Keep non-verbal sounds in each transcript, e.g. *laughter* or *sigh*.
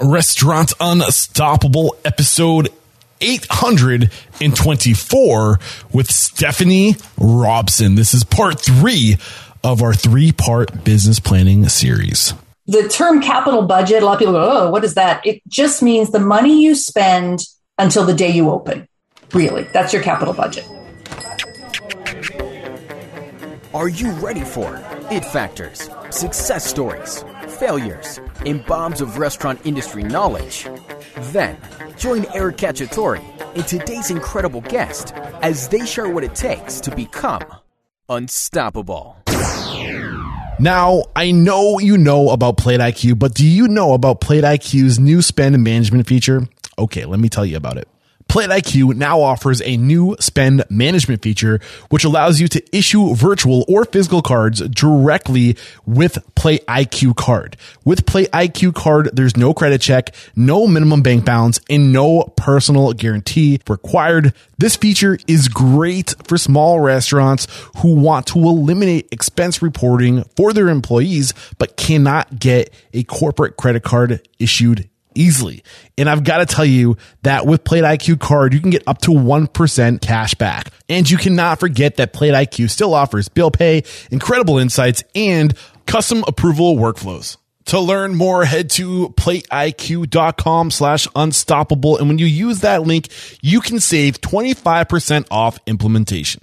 Restaurant Unstoppable episode 824 with Stephanie Robson. This is part three of our three part business planning series. The term capital budget, a lot of people go, oh, what is that? It just means the money you spend until the day you open. Really, that's your capital budget. Are you ready for it factors, success stories, failures, and bombs of restaurant industry knowledge? Then, join Eric Cacciatore and today's incredible guest as they share what it takes to become unstoppable. Now, I know you know about Plate IQ, but do you know about Plate IQ's new spend management feature? Okay, let me tell you about it. Plate IQ now offers a new spend management feature, which allows you to issue virtual or physical cards directly with Plate IQ card. With Plate IQ card, there's no credit check, no minimum bank balance, and no personal guarantee required. This feature is great for small restaurants who want to eliminate expense reporting for their employees, but cannot get a corporate credit card issued easily. And I've got to tell you that with Plate IQ card, you can get up to 1% cash back. And you cannot forget that Plate IQ still offers bill pay, incredible insights, and custom approval workflows. To learn more, head to plateiq.com slash unstoppable. And when you use that link, you can save 25% off implementation.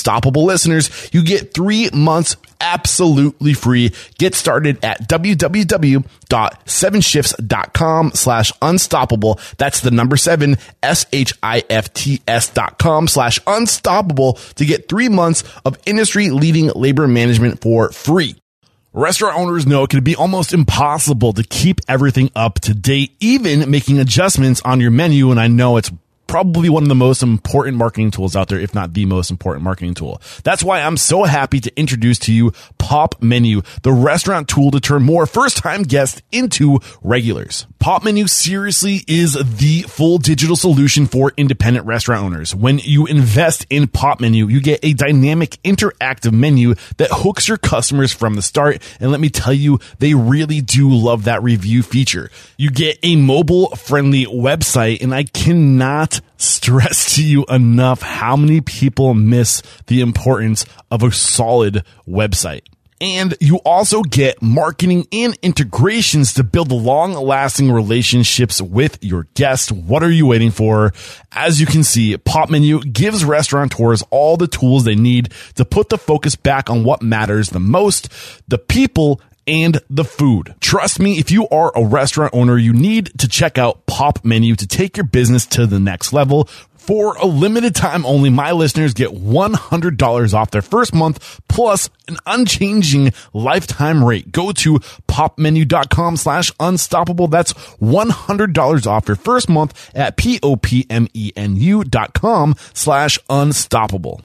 Unstoppable listeners, you get three months absolutely free. Get started at www.sevenshifts.com slash unstoppable. That's the number seven, S-H-I-F-T-S dot com slash unstoppable to get three months of industry leading labor management for free. Restaurant owners know it can be almost impossible to keep everything up to date, even making adjustments on your menu. And I know it's probably one of the most important marketing tools out there, if not the most important marketing tool. That's why I'm so happy to introduce to you Pop Menu, the restaurant tool to turn more first time guests into regulars. Pop Menu seriously is the full digital solution for independent restaurant owners. When you invest in Pop Menu, you get a dynamic interactive menu that hooks your customers from the start. And let me tell you, they really do love that review feature. You get a mobile friendly website and I cannot stress to *laughs* you enough how many people miss the importance of a solid website. And you also get marketing and integrations to build long lasting relationships with your guests. What are you waiting for? As you can see, Pop Menu gives restaurateurs all the tools they need to put the focus back on what matters the most, the people and the food. Trust me, if you are a restaurant owner, you need to check out Pop Menu to take your business to the next level. For a limited time only, my listeners get $100 off their first month plus an unchanging lifetime rate. Go to popmenu.com slash unstoppable. That's $100 off your first month at P-O-P-M-E-N-U dot com slash unstoppable.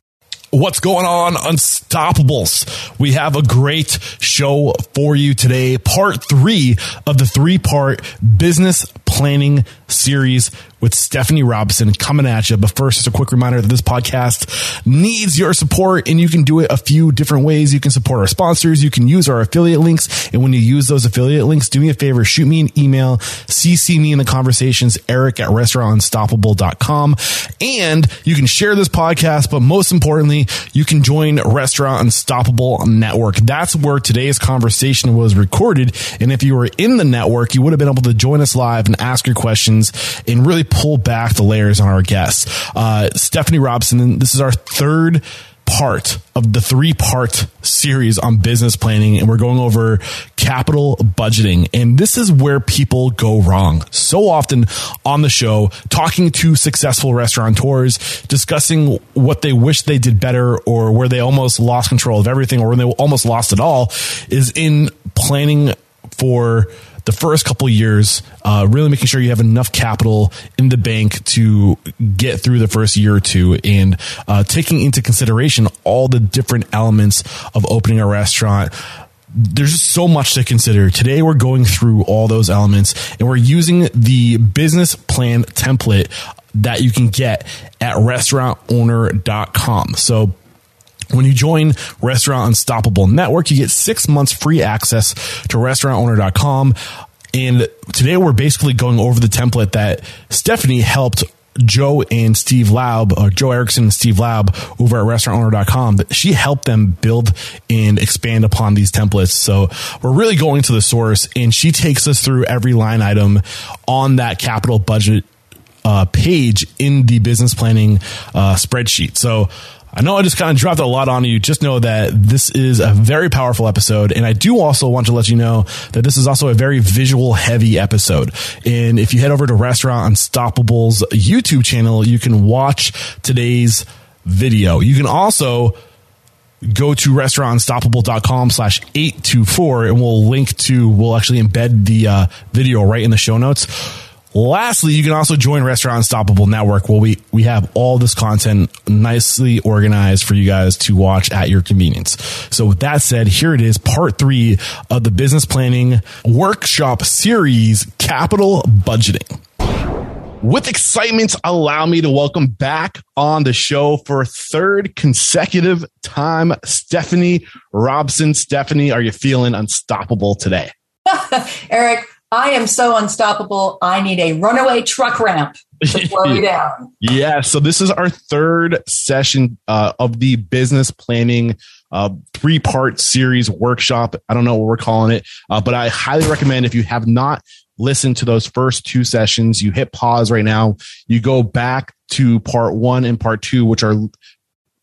What's going on, Unstoppables? We have a great show for you today. Part three of the three part business planning series with Stephanie Robson coming at you. But first, just a quick reminder that this podcast needs your support and you can do it a few different ways. You can support our sponsors. You can use our affiliate links. And when you use those affiliate links, do me a favor, shoot me an email, CC me in the conversations, Eric at restaurantunstoppable.com. And you can share this podcast, but most importantly, you can join Restaurant Unstoppable Network. That's where today's conversation was recorded. And if you were in the network, you would have been able to join us live and ask your questions and really pull back the layers on our guests. Uh, Stephanie Robson, this is our third part of the three part series on business planning and we're going over capital budgeting and this is where people go wrong so often on the show talking to successful restaurateurs discussing what they wish they did better or where they almost lost control of everything or when they almost lost it all is in planning for the first couple years, uh, really making sure you have enough capital in the bank to get through the first year or two and uh, taking into consideration all the different elements of opening a restaurant there's just so much to consider. Today we're going through all those elements and we're using the business plan template that you can get at restaurantowner.com. So when you join Restaurant Unstoppable Network, you get six months free access to restaurantowner.com. And today we're basically going over the template that Stephanie helped Joe and Steve Laub, or Joe Erickson and Steve Laub over at restaurantowner.com, she helped them build and expand upon these templates. So we're really going to the source and she takes us through every line item on that capital budget uh, page in the business planning uh, spreadsheet. So I know I just kind of dropped a lot on you. Just know that this is a very powerful episode. And I do also want to let you know that this is also a very visual heavy episode. And if you head over to Restaurant Unstoppable's YouTube channel, you can watch today's video. You can also go to restaurantunstoppable.com slash 824 and we'll link to, we'll actually embed the uh, video right in the show notes Lastly, you can also join Restaurant Unstoppable Network where we, we have all this content nicely organized for you guys to watch at your convenience. So with that said, here it is, part three of the business planning workshop series, capital budgeting. With excitement, allow me to welcome back on the show for third consecutive time, Stephanie Robson. Stephanie, are you feeling unstoppable today? *laughs* Eric, I am so unstoppable. I need a runaway truck ramp to *laughs* slow me down. Yeah. So this is our third session uh, of the business planning uh, three part series workshop. I don't know what we're calling it, uh, but I highly recommend if you have not listened to those first two sessions, you hit pause right now. You go back to part one and part two, which are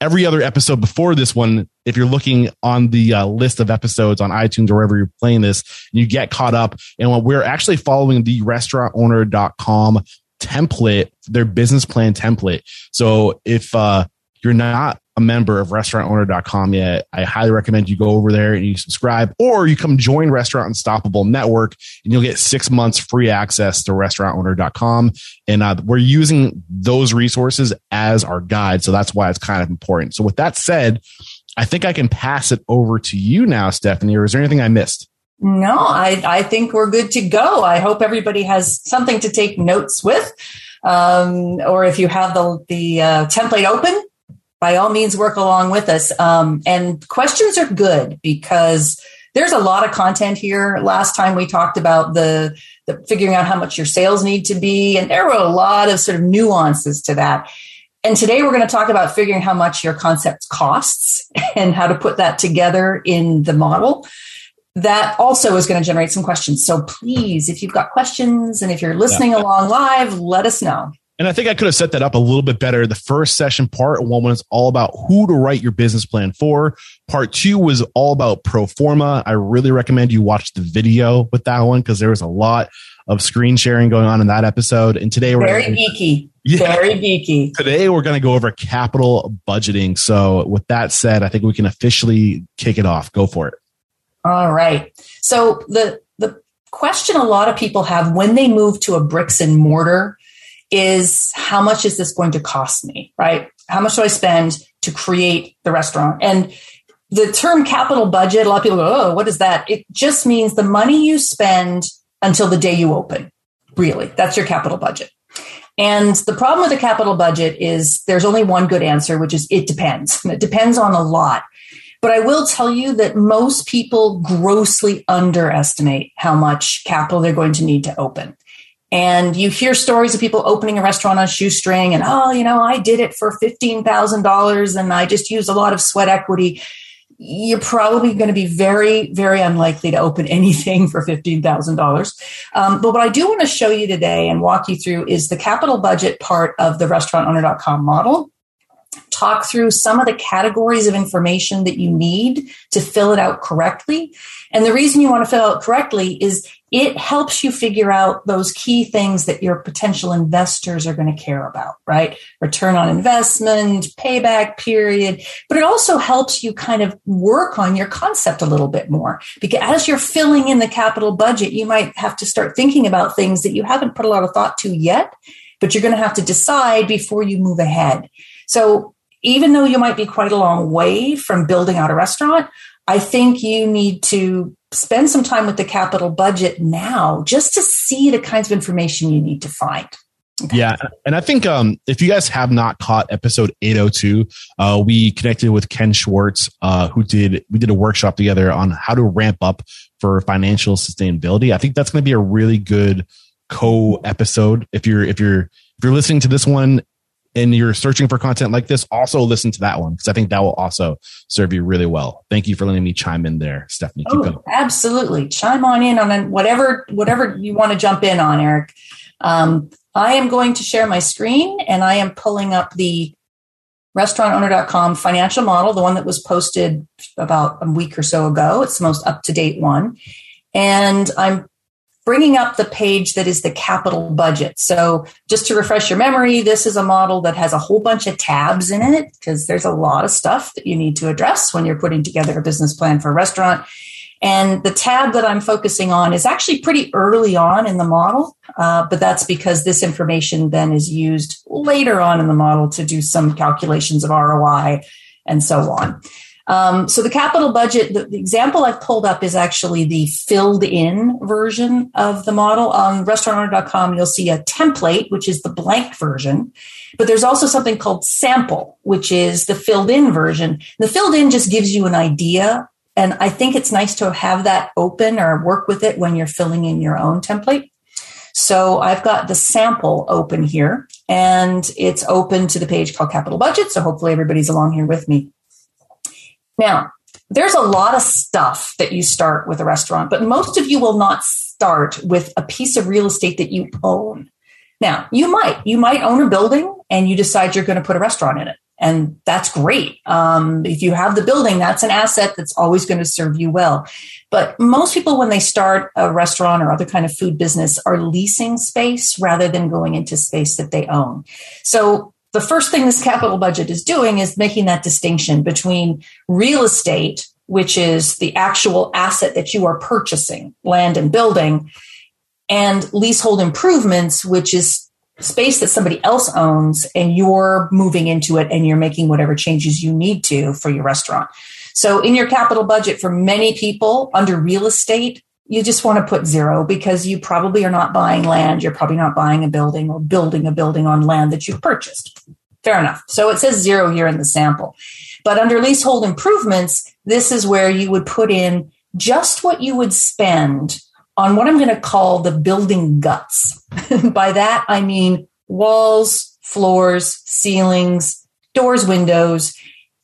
every other episode before this one, if you're looking on the uh, list of episodes on iTunes or wherever you're playing this, you get caught up. And we're actually following the restaurantowner.com template, their business plan template. So if uh, you're not a member of restaurantowner.com yet, I highly recommend you go over there and you subscribe or you come join Restaurant Unstoppable Network and you'll get six months free access to restaurantowner.com. And uh, we're using those resources as our guide. So that's why it's kind of important. So with that said, I think I can pass it over to you now, Stephanie, or is there anything I missed? No, I, I think we're good to go. I hope everybody has something to take notes with. Um, or if you have the, the uh, template open, by all means work along with us. Um, and questions are good because there's a lot of content here. Last time we talked about the, the figuring out how much your sales need to be, and there were a lot of sort of nuances to that. And today we're going to talk about figuring how much your concept costs *laughs* and how to put that together in the model. That also is going to generate some questions. So please, if you've got questions and if you're listening yeah. along live, let us know. And I think I could have set that up a little bit better. The first session, part one, was all about who to write your business plan for. Part two was all about pro forma. I really recommend you watch the video with that one because there was a lot of screen sharing going on in that episode. And today we're very geeky. Yeah, very geeky. Today we're going to go over capital budgeting. So with that said, I think we can officially kick it off. Go for it. All right. So the the question a lot of people have when they move to a bricks and mortar is how much is this going to cost me, right? How much do I spend to create the restaurant? And the term capital budget, a lot of people go, oh, what is that? It just means the money you spend until the day you open. Really, that's your capital budget. And the problem with a capital budget is there's only one good answer, which is it depends. And *laughs* it depends on a lot. But I will tell you that most people grossly underestimate how much capital they're going to need to open. And you hear stories of people opening a restaurant on shoestring and, oh, you know, I did it for $15,000 and I just used a lot of sweat equity. You're probably going to be very, very unlikely to open *laughs* anything for $15,000. Um, but what I do want to show you today and walk you through is the capital budget part of the restaurantowner.com model talk through some of the categories of information that you need to fill it out correctly. And the reason you want to fill it out correctly is it helps you figure out those key things that your potential investors are going to care about, right? Return on investment, payback period, but it also helps you kind of work on your concept a little bit more because as you're filling in the capital budget, you might have to start thinking about things that you haven't put a lot of thought to yet, but you're going to have to decide before you move ahead. So even though you might be quite a long way from building out a restaurant, I think you need to spend some time with the capital budget now just to see the kinds of information you need to find. Okay. Yeah, and I think um, if you guys have not caught episode 802, uh, we connected with Ken Schwartz, uh, who did we did a workshop together on how to ramp up for financial sustainability. I think that's going to be a really good co episode. If you're if you're if you're listening to this one and you're searching for content like this, also listen to that one because I think that will also serve you really well. Thank you for letting me chime in there, Stephanie. Keep oh, going. Absolutely, chime on in on whatever whatever you want to jump in on, Eric. Um, I am going to share my screen and I am pulling up the restaurantowner.com financial model, the one that was posted about a week or so ago. It's the most up to date one. And I'm bringing up the page that is the capital budget. So just to refresh your memory, this is a model that has a whole bunch of tabs in it because there's a lot of stuff that you need to address when you're putting together a business plan for a restaurant. And the tab that I'm focusing on is actually pretty early on in the model, uh, but that's because this information then is used later on in the model to do some calculations of ROI and so on. Um, so the capital budget, the, the, example I've pulled up is actually the filled in version of the model. On restaurantowner.com, you'll see a template, which is the blank version. But there's also something called sample, which is the filled in version. The filled in just gives you an idea. And I think it's nice to have that open or work with it when you're filling in your own template. So I've got the sample open here and it's open to the page called capital budget. So hopefully everybody's along here with me. Now, there's a lot of stuff that you start with a restaurant, but most of you will not start with a piece of real estate that you own. Now, you might, you might own a building and you decide you're going to put a restaurant in it. And that's great. Um, if you have the building, that's an asset that's always going to serve you well. But most people, when they start a restaurant or other kind of food business, are leasing space rather than going into space that they own. So the first thing this capital budget is doing is making that distinction between real estate, which is the actual asset that you are purchasing, land and building, and leasehold improvements, which is space that somebody else owns and you're moving into it and you're making whatever changes you need to for your restaurant. So in your capital budget for many people under real estate, you just want to put zero because you probably are not buying land. You're probably not buying a building or building a building on land that you've purchased. Fair enough. So it says zero here in the sample. But under leasehold improvements, this is where you would put in just what you would spend on what I'm going to call the building guts. *laughs* By that, I mean walls, floors, ceilings, doors, windows,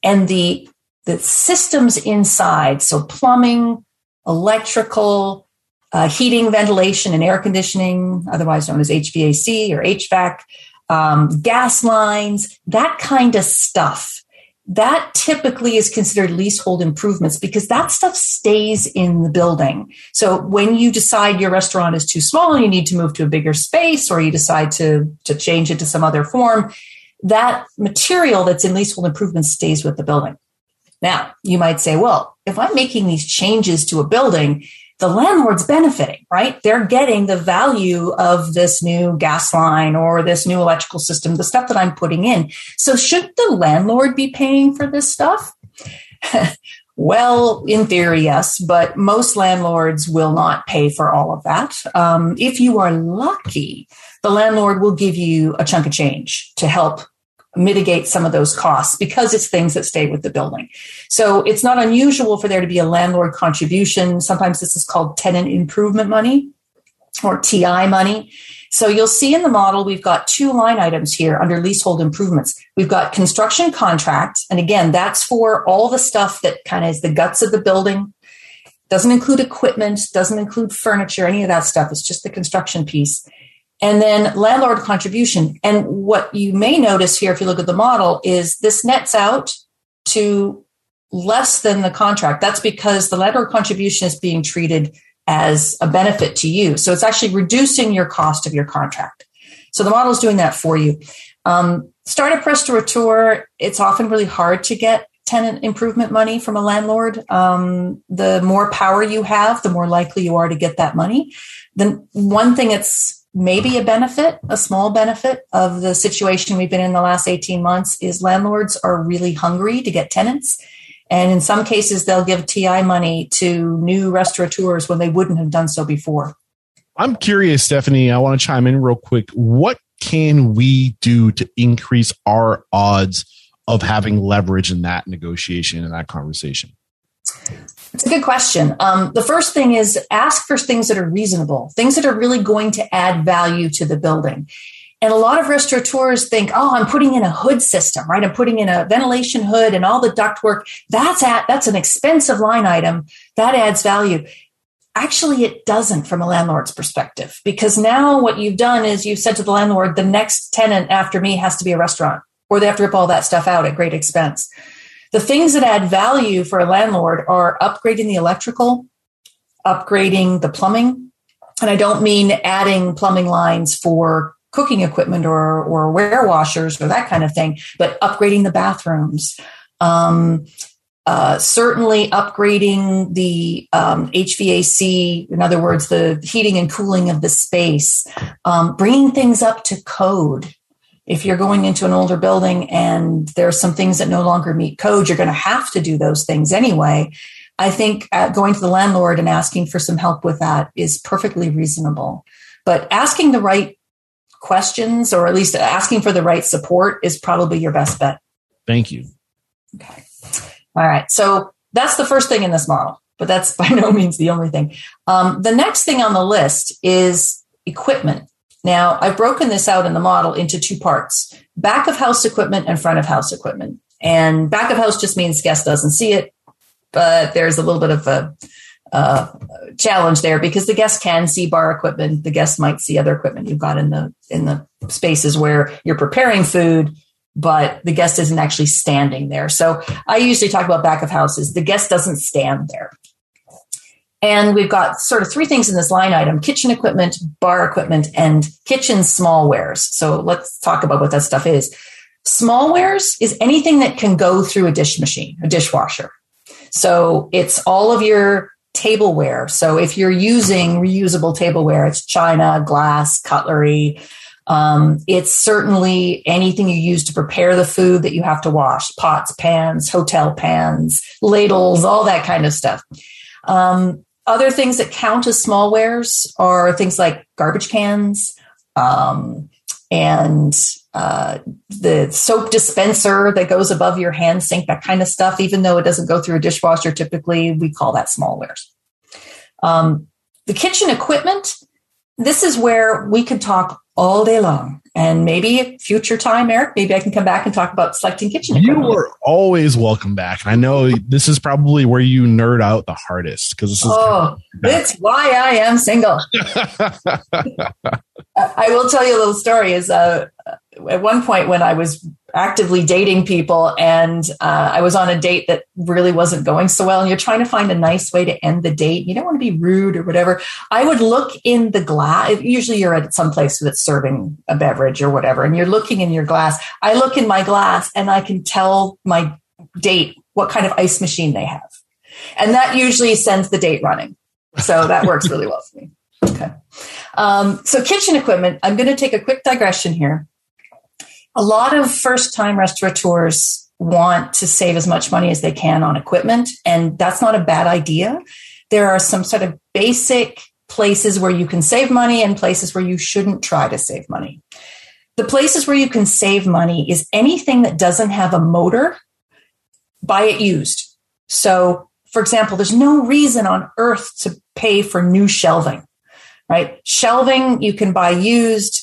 and the, the systems inside. So plumbing, electrical, uh, heating, ventilation, and air conditioning, otherwise known as HVAC or HVAC, um, gas lines, that kind of stuff. That typically is considered leasehold improvements because that stuff stays in the building. So when you decide your restaurant is too small and you need to move to a bigger space or you decide to, to change it to some other form, that material that's in leasehold improvements stays with the building. Now, you might say, well, if I'm making these changes to a building, the landlord's benefiting, right? They're getting the value of this new gas line or this new electrical system, the stuff that I'm putting in. So should the landlord be paying for this stuff? *laughs* well, in theory, yes, but most landlords will not pay for all of that. Um, if you are lucky, the landlord will give you a chunk of change to help mitigate some of those costs because it's things that stay with the building. So it's not unusual for there to be a landlord contribution. Sometimes this is called tenant improvement money or TI money. So you'll see in the model, we've got two line items here under leasehold improvements. We've got construction contract. And again, that's for all the stuff that kind of is the guts of the building. Doesn't include equipment, doesn't include furniture, any of that stuff. It's just the construction piece. And then landlord contribution. And what you may notice here, if you look at the model, is this nets out to less than the contract. That's because the landlord contribution is being treated as a benefit to you. So it's actually reducing your cost of your contract. So the model is doing that for you. Um, startup restaurateur, it's often really hard to get tenant improvement money from a landlord. Um, the more power you have, the more likely you are to get that money. Then one thing that's maybe a benefit, a small benefit of the situation we've been in the last 18 months is landlords are really hungry to get tenants. And in some cases, they'll give TI money to new restaurateurs when they wouldn't have done so before. I'm curious, Stephanie. I want to chime in real quick. What can we do to increase our odds of having leverage in that negotiation and that conversation? It's a good question. Um, the first thing is ask for things that are reasonable, things that are really going to add value to the building. And a lot of restaurateurs think, oh, I'm putting in a hood system, right? I'm putting in a ventilation hood and all the ductwork. That's at, that's an expensive line item. That adds value. Actually, it doesn't from a landlord's perspective, because now what you've done is you've said to the landlord, the next tenant after me has to be a restaurant, or they have to rip all that stuff out at great expense. The things that add value for a landlord are upgrading the electrical, upgrading the plumbing. And I don't mean adding plumbing lines for cooking equipment or, or ware washers or that kind of thing, but upgrading the bathrooms. Um, uh, certainly upgrading the um, HVAC, in other words, the heating and cooling of the space, um, bringing things up to code. If you're going into an older building and there are some things that no longer meet code, you're going to have to do those things anyway. I think uh, going to the landlord and asking for some help with that is perfectly reasonable. But asking the right questions or at least asking for the right support is probably your best bet. Thank you. Okay. All right. So that's the first thing in this model, but that's *laughs* by no means the only thing. Um, the next thing on the list is equipment. Now, I've broken this out in the model into two parts back of house equipment and front of house equipment. And back of house just means guest doesn't see it, but there's a little bit of a uh, challenge there because the guest can see bar equipment. The guest might see other equipment you've got in the in the spaces where you're preparing food but the guest isn't actually standing there. So I usually talk about back of houses. The guest doesn't stand there. And we've got sort of three things in this line item kitchen equipment, bar equipment, and kitchen smallwares. So let's talk about what that stuff is. Smallwares is anything that can go through a dish machine, a dishwasher. So it's all of your tableware. So if you're using reusable tableware, it's china, glass, cutlery, um, it's certainly anything you use to prepare the food that you have to wash pots, pans, hotel pans, ladles, all that kind of stuff. Um, other things that count as smallwares are things like garbage cans um, and uh, the soap dispenser that goes above your hand sink, that kind of stuff. Even though it doesn't go through a dishwasher, typically we call that smallwares. Um, the kitchen equipment, this is where we could talk all day long. And maybe future time, Eric, maybe I can come back and talk about selecting kitchen equipment. You are always welcome back. And I know this is probably where you nerd out the hardest because this is. Oh, it's why I am single. *laughs* I will tell you a little story. Is uh, at one point when I was actively dating people and uh, I was on a date that really wasn't going so well, and you're trying to find a nice way to end the date. You don't want to be rude or whatever. I would look in the glass. Usually you're at some place that's serving a beverage or whatever, and you're looking in your glass. I look in my glass and I can tell my date what kind of ice machine they have. And that usually sends the date running. So that works really well for me. Okay. Um, so kitchen equipment, I'm going to take a quick digression here a lot of first time restaurateurs want to save as much money as they can on equipment, and that's not a bad idea. There are some sort of basic places where you can save money and places where you shouldn't try to save money. The places where you can save money is anything that doesn't have a motor, buy it used. So, for example, there's no reason on earth to pay for new shelving, right? Shelving you can buy used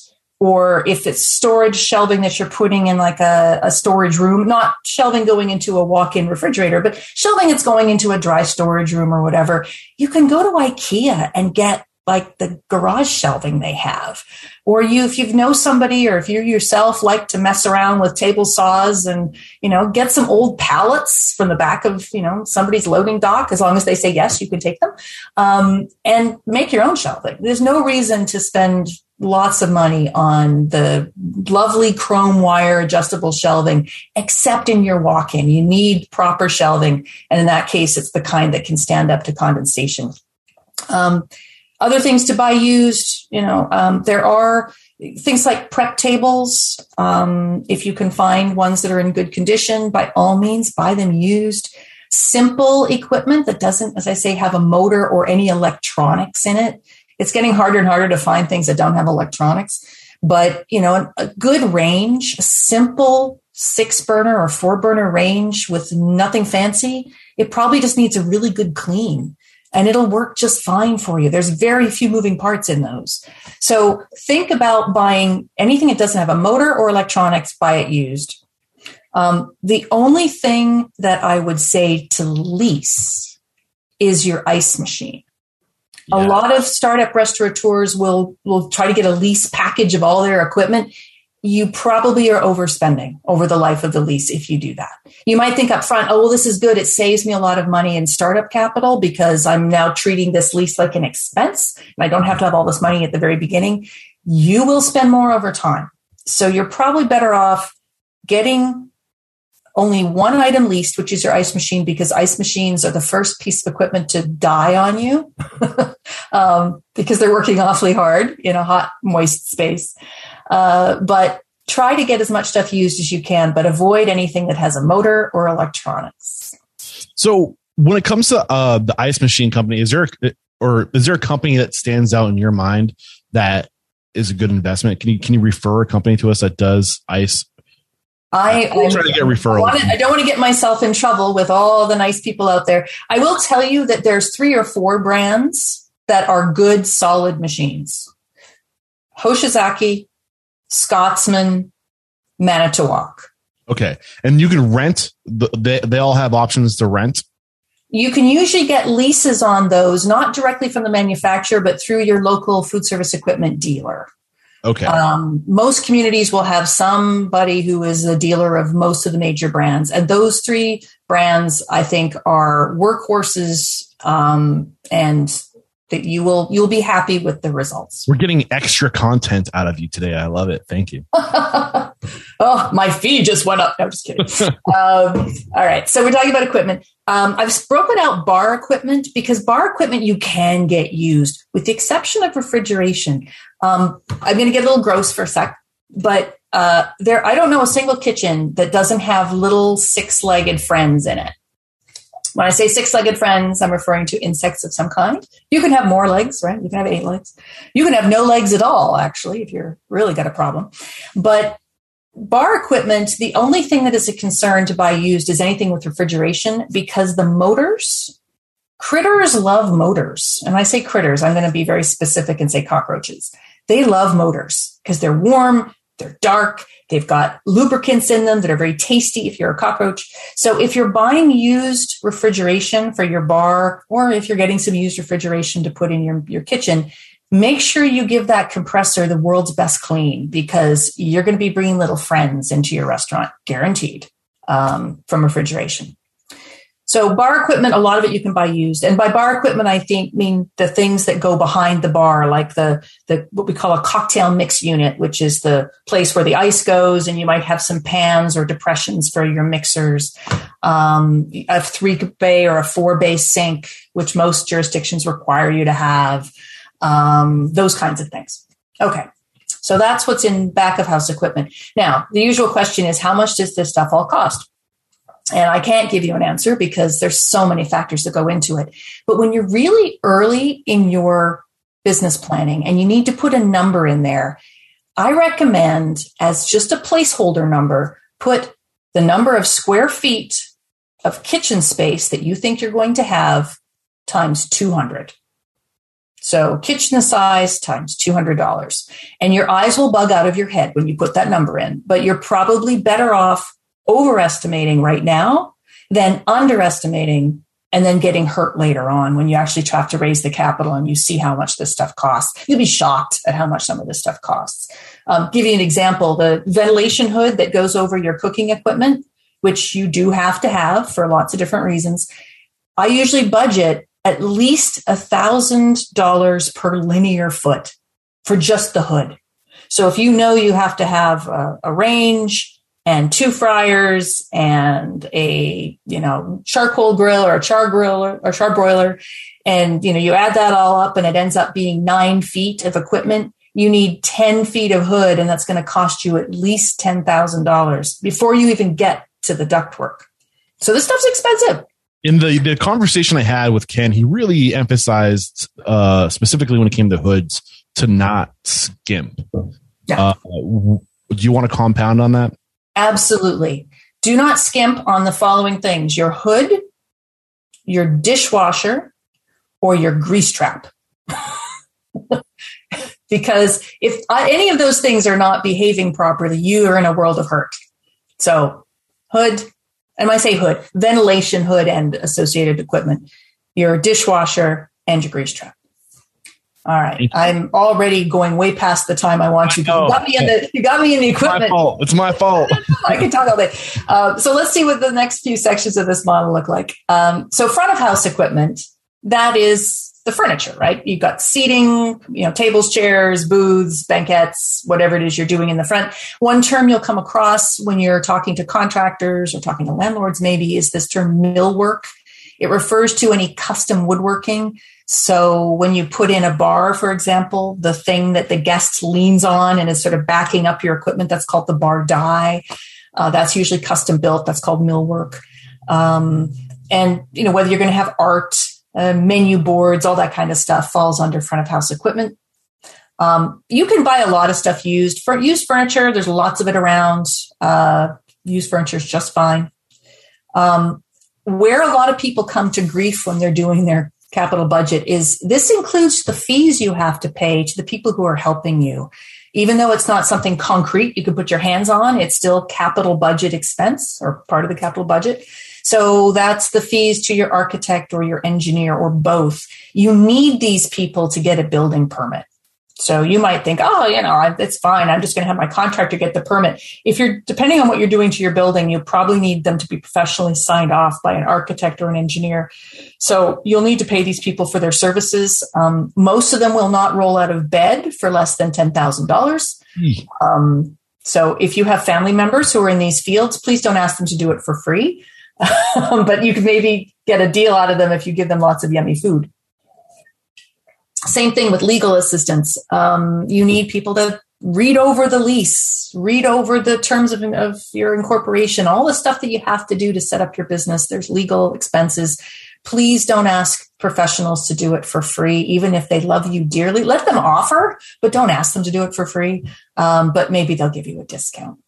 or if it's storage shelving that you're putting in like a, a, storage room, not shelving going into a walk in refrigerator, but shelving that's going into a dry storage room or whatever, you can go to IKEA and get like the garage shelving they have. Or you, if you know somebody or if you yourself like to mess around with table saws and, you know, get some old pallets from the back of, you know, somebody's loading dock, as long as they say yes, you can take them, um, and make your own shelving. There's no reason to spend lots of money on the lovely chrome wire adjustable shelving, except in your walk in. You need proper shelving. And in that case, it's the kind that can stand up to condensation. Um, other things to buy used, you know, um, there are things like prep tables. Um, if you can find ones that are in good condition, by all means, buy them used. Simple equipment that doesn't, as I say, have a motor or any electronics in it. It's getting harder and harder to find things that don't have electronics. But, you know, a good range, a simple six burner or four burner range with nothing fancy, it probably just needs a really good clean and it'll work just fine for you. There's very few moving parts in those. So think about buying anything that doesn't have a motor or electronics, buy it used. Um, the only thing that I would say to lease is your ice machine. Yeah. A lot of startup restaurateurs will will try to get a lease package of all their equipment you probably are overspending over the life of the lease if you do that. You might think up front, oh, well, this is good. It saves me a lot of money in startup capital because I'm now treating this lease like an expense and I don't have to have all this money at the very beginning. You will spend more over time. So you're probably better off getting only one item leased, which is your ice machine, because ice machines are the first piece of equipment to die on you *laughs* um, because they're working awfully hard in a hot, moist space. Uh, but try to get as much stuff used as you can, but avoid anything that has a motor or electronics. So when it comes to uh, the ice machine company, is there or is there a company that stands out in your mind that is a good investment? Can you can you refer a company to us that does ice? I, I'm trying to get referrals. I, I don't want to get myself in trouble with all the nice people out there. I will tell you that there's three or four brands that are good, solid machines. Hoshizaki, Scotsman, Manitowoc. Okay. And you can rent, they, they all have options to rent? You can usually get leases on those, not directly from the manufacturer, but through your local food service equipment dealer. Okay. Um, most communities will have somebody who is a dealer of most of the major brands. And those three brands, I think, are workhorses um, and that you will you'll be happy with the results. We're getting extra content out of you today. I love it. Thank you. *laughs* oh, my fee just went up. No, I'm just kidding. *laughs* um, all right, so we're talking about equipment. Um, I've broken out bar equipment because bar equipment you can get used, with the exception of refrigeration. Um, I'm going to get a little gross for a sec, but uh, there I don't know a single kitchen that doesn't have little six-legged friends in it. When I say six legged friends, I'm referring to insects of some kind. You can have more legs, right? You can have eight legs. You can have no legs at all, actually, if you're really got a problem. But bar equipment, the only thing that is a concern to buy used is anything with refrigeration because the motors, critters love motors. And I say critters, I'm going to be very specific and say cockroaches. They love motors because they're warm, they're dark, They've got lubricants in them that are very tasty if you're a cockroach. So if you're buying used refrigeration for your bar, or if you're getting some used refrigeration to put in your, your kitchen, make sure you give that compressor the world's best clean because you're going to be bringing little friends into your restaurant, guaranteed, um, from refrigeration. So bar equipment, a lot of it you can buy used. And by bar equipment, I think mean the things that go behind the bar, like the, the what we call a cocktail mix unit, which is the place where the ice goes, and you might have some pans or depressions for your mixers. Um, a three bay or a four bay sink, which most jurisdictions require you to have. Um, those kinds of things. Okay. So that's what's in back of house equipment. Now, the usual question is how much does this stuff all cost? And I can't give you an answer because there's so many factors that go into it. But when you're really early in your business planning and you need to put a number in there, I recommend as just a placeholder number, put the number of square feet of kitchen space that you think you're going to have times 200. So kitchen size times $200. And your eyes will bug out of your head when you put that number in, but you're probably better off overestimating right now than underestimating and then getting hurt later on when you actually have to raise the capital and you see how much this stuff costs. You'll be shocked at how much some of this stuff costs. Um, give you an example: the ventilation hood that goes over your cooking equipment, which you do have to have for lots of different reasons. I usually budget at least a thousand dollars per linear foot for just the hood. So if you know you have to have a, a range and two fryers and a you know charcoal grill or a char grill or, or char broiler and you know you add that all up and it ends up being nine feet of equipment you need 10 feet of hood and that's going to cost you at least $10000 before you even get to the ductwork so this stuff's expensive in the, the conversation i had with ken he really emphasized uh, specifically when it came to hoods to not skimp yeah. Uh, do you want to compound on that Absolutely. Do not skimp on the following things your hood, your dishwasher, or your grease trap. *laughs* because if any of those things are not behaving properly, you are in a world of hurt. So, hood, and when I say hood, ventilation hood and associated equipment, your dishwasher, and your grease trap. All right. I'm already going way past the time I want you. You got me in the you got me in the equipment. It's my fault. It's my fault. *laughs* I can talk all day. Uh, so let's see what the next few sections of this model look like. Um, so front of house equipment, that is the furniture, right? You've got seating, you know, tables, chairs, booths, banquettes, whatever it is you're doing in the front. One term you'll come across when you're talking to contractors or talking to landlords maybe is this term millwork. It refers to any custom woodworking so when you put in a bar, for example, the thing that the guest leans on and is sort of backing up your equipment, that's called the bar die. Uh, that's usually custom built. That's called millwork. Um, and you know whether you're going to have art, uh, menu boards, all that kind of stuff falls under front of house equipment. Um, you can buy a lot of stuff used for used furniture. There's lots of it around. Uh, used furniture is just fine. Um, where a lot of people come to grief when they're doing their capital budget is this includes the fees you have to pay to the people who are helping you. Even though it's not something concrete you can put your hands on, it's still capital budget expense or part of the capital budget. So that's the fees to your architect or your engineer or both. You need these people to get a building permit. So you might think, oh, you know, it's fine. I'm just going to have my contractor get the permit. If you're depending on what you're doing to your building, you probably need them to be professionally signed off by an architect or an engineer. So you'll need to pay these people for their services. Um, most of them will not roll out of bed for less than ten thousand dollars. Um, so if you have family members who are in these fields, please don't ask them to do it for free. But you can maybe get a deal out of them if you give them lots of yummy food. Same thing with legal assistance. Um, you need people to read over the lease, read over the terms of, of your incorporation, all the stuff that you have to do to set up your business. There's legal expenses. Please don't ask professionals to do it for free, even if they love you dearly. Let them offer, but don't ask them to do it for free. Um, but maybe they'll give you a discount.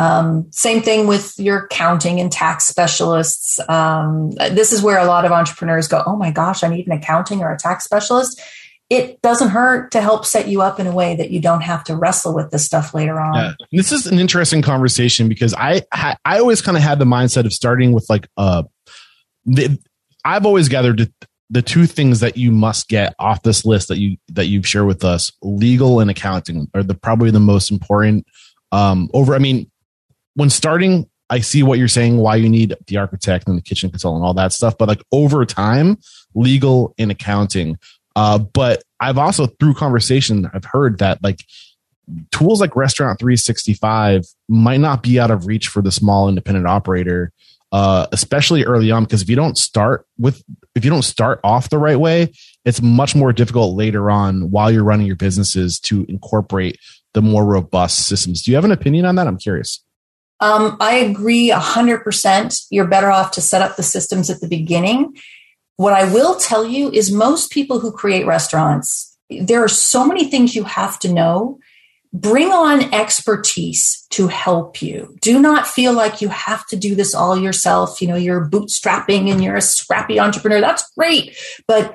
Um, same thing with your accounting and tax specialists. Um, this is where a lot of entrepreneurs go, Oh my gosh, I need an accounting or a tax specialist. It doesn't hurt to help set you up in a way that you don't have to wrestle with this stuff later on. Yeah. This is an interesting conversation because I I always kind of had the mindset of starting with like uh, the, I've always gathered the, two things that you must get off this list that you that you've shared with us, legal and accounting, are the probably the most important. Um, over, I mean, when starting, I see what you're saying, why you need the architect and the kitchen consultant, all that stuff. But like over time, legal and accounting. Uh, but I've also through conversation, I've heard that like tools like Restaurant 365 might not be out of reach for the small independent operator, uh, especially early on, because if you don't start with, if you don't start off the right way, it's much more difficult later on while you're running your businesses to incorporate the more robust systems. Do you have an opinion on that? I'm curious. Um, I agree 100%. You're better off to set up the systems at the beginning. What I will tell you is most people who create restaurants, there are so many things you have to know. Bring on expertise to help you. Do not feel like you have to do this all yourself. You know, you're bootstrapping and you're a scrappy entrepreneur. That's great. But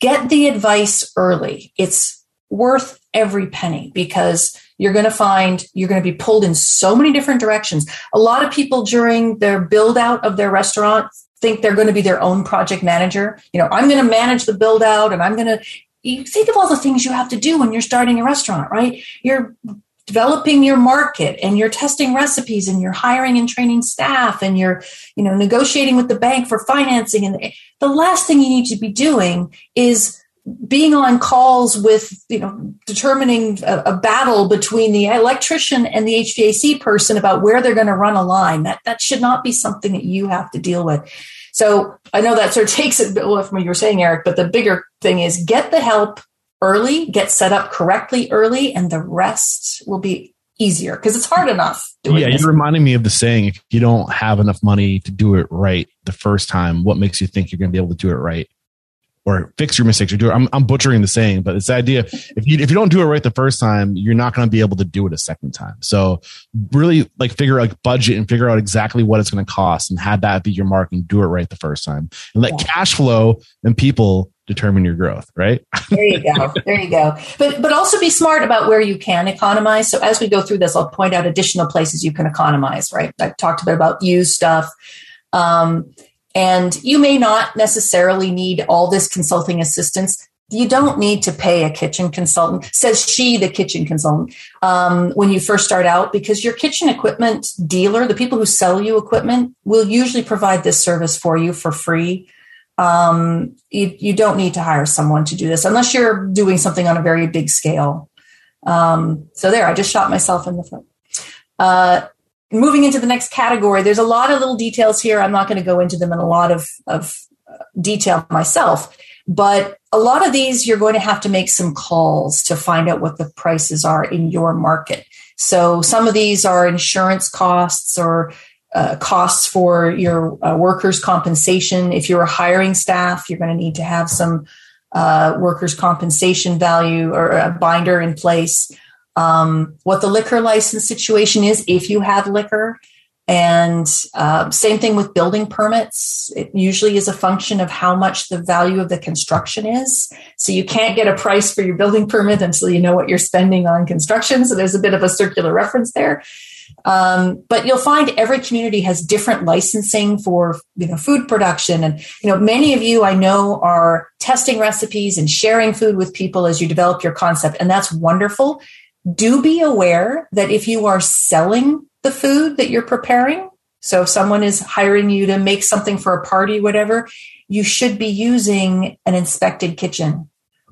get the advice early. It's worth every penny because you're going to find you're going to be pulled in so many different directions. A lot of people during their build out of their restaurant think they're going to be their own project manager. You know, I'm going to manage the build out and I'm going to you think of all the things you have to do when you're starting a restaurant, right? You're developing your market and you're testing recipes and you're hiring and training staff and you're you know negotiating with the bank for financing and the last thing you need to be doing is being on calls with you know determining a, a, battle between the electrician and the HVAC person about where they're going to run a line that that should not be something that you have to deal with so I know that sort of *laughs* takes it away from what you were saying Eric but the bigger thing is get the help early get set up correctly early and the rest will be easier because it's hard enough yeah this. you're reminding me of the saying if you don't have enough money to do it right the first time what makes you think you're going to be able to do it right or fix your mistakes or do it. I'm, I'm butchering the saying, but it's the idea. If you, if you don't do it right the first time, you're not going to be able to do it a second time. So really like figure like budget and figure out exactly what it's going to cost and have that be your mark and do it right the first time and let yeah. cash flow and people determine your growth, right? there you go. There you go. But but also be smart about where you can economize. So as we go through this, I'll point out additional places you can economize, right? I've talked a bit about used stuff. Um, and you may not necessarily need all this consulting assistance. You don't need to pay a kitchen consultant, says she, the kitchen consultant, um, when you first start out, because your kitchen equipment dealer, the people who sell you equipment, will usually provide this service for you for free. Um, you, you, don't need to hire someone to do this unless you're doing something on a very big scale. Um, so there, I just shot myself in the foot. Uh, moving into the next category, there's a lot of little details here. I'm not going to go into them in a lot of, of uh, detail myself, but a lot of these you're going to have to make some calls to find out what the prices are in your market. So some of these are insurance costs or uh, costs for your uh, workers' compensation. If you're hiring staff, you're going to need to have some uh, workers' compensation value or a binder in place um, what the liquor license situation is if you have liquor. And uh, same thing with building permits. It usually is a function of how much the value of the construction is. So you can't get a price for your building permit until you know what you're spending on construction. So there's a bit of a circular reference there. Um, but you'll find every community has different licensing for you know food production, and you know many of you I know are testing recipes and sharing food with people as you develop your concept, and that's wonderful do be aware that if you are selling the food that you're preparing, so if someone is hiring you to make something for a party, whatever, you should be using an inspected kitchen,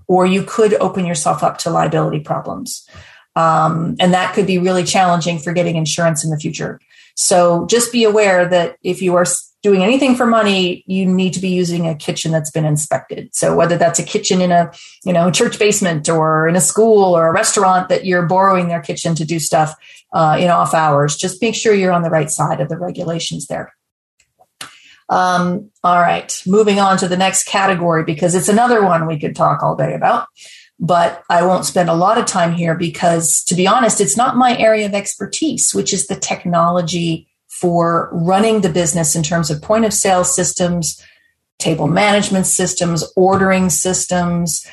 or you could open yourself up to liability problems. Um, and that could be really challenging for getting insurance in the future. So just be aware that if you are doing anything for money, you need to be using a kitchen that's been inspected. So whether that's a kitchen in a, you know, church basement or in a school or a restaurant that you're borrowing their kitchen to do stuff uh, in off hours, just make sure you're on the right side of the regulations there. Um, all right, moving on to the next category because it's another one we could talk all day about, but I won't spend a lot of time here because, to be honest, it's not my area of expertise, which is the technology for running the business in terms of point of sale systems, table management systems, ordering systems.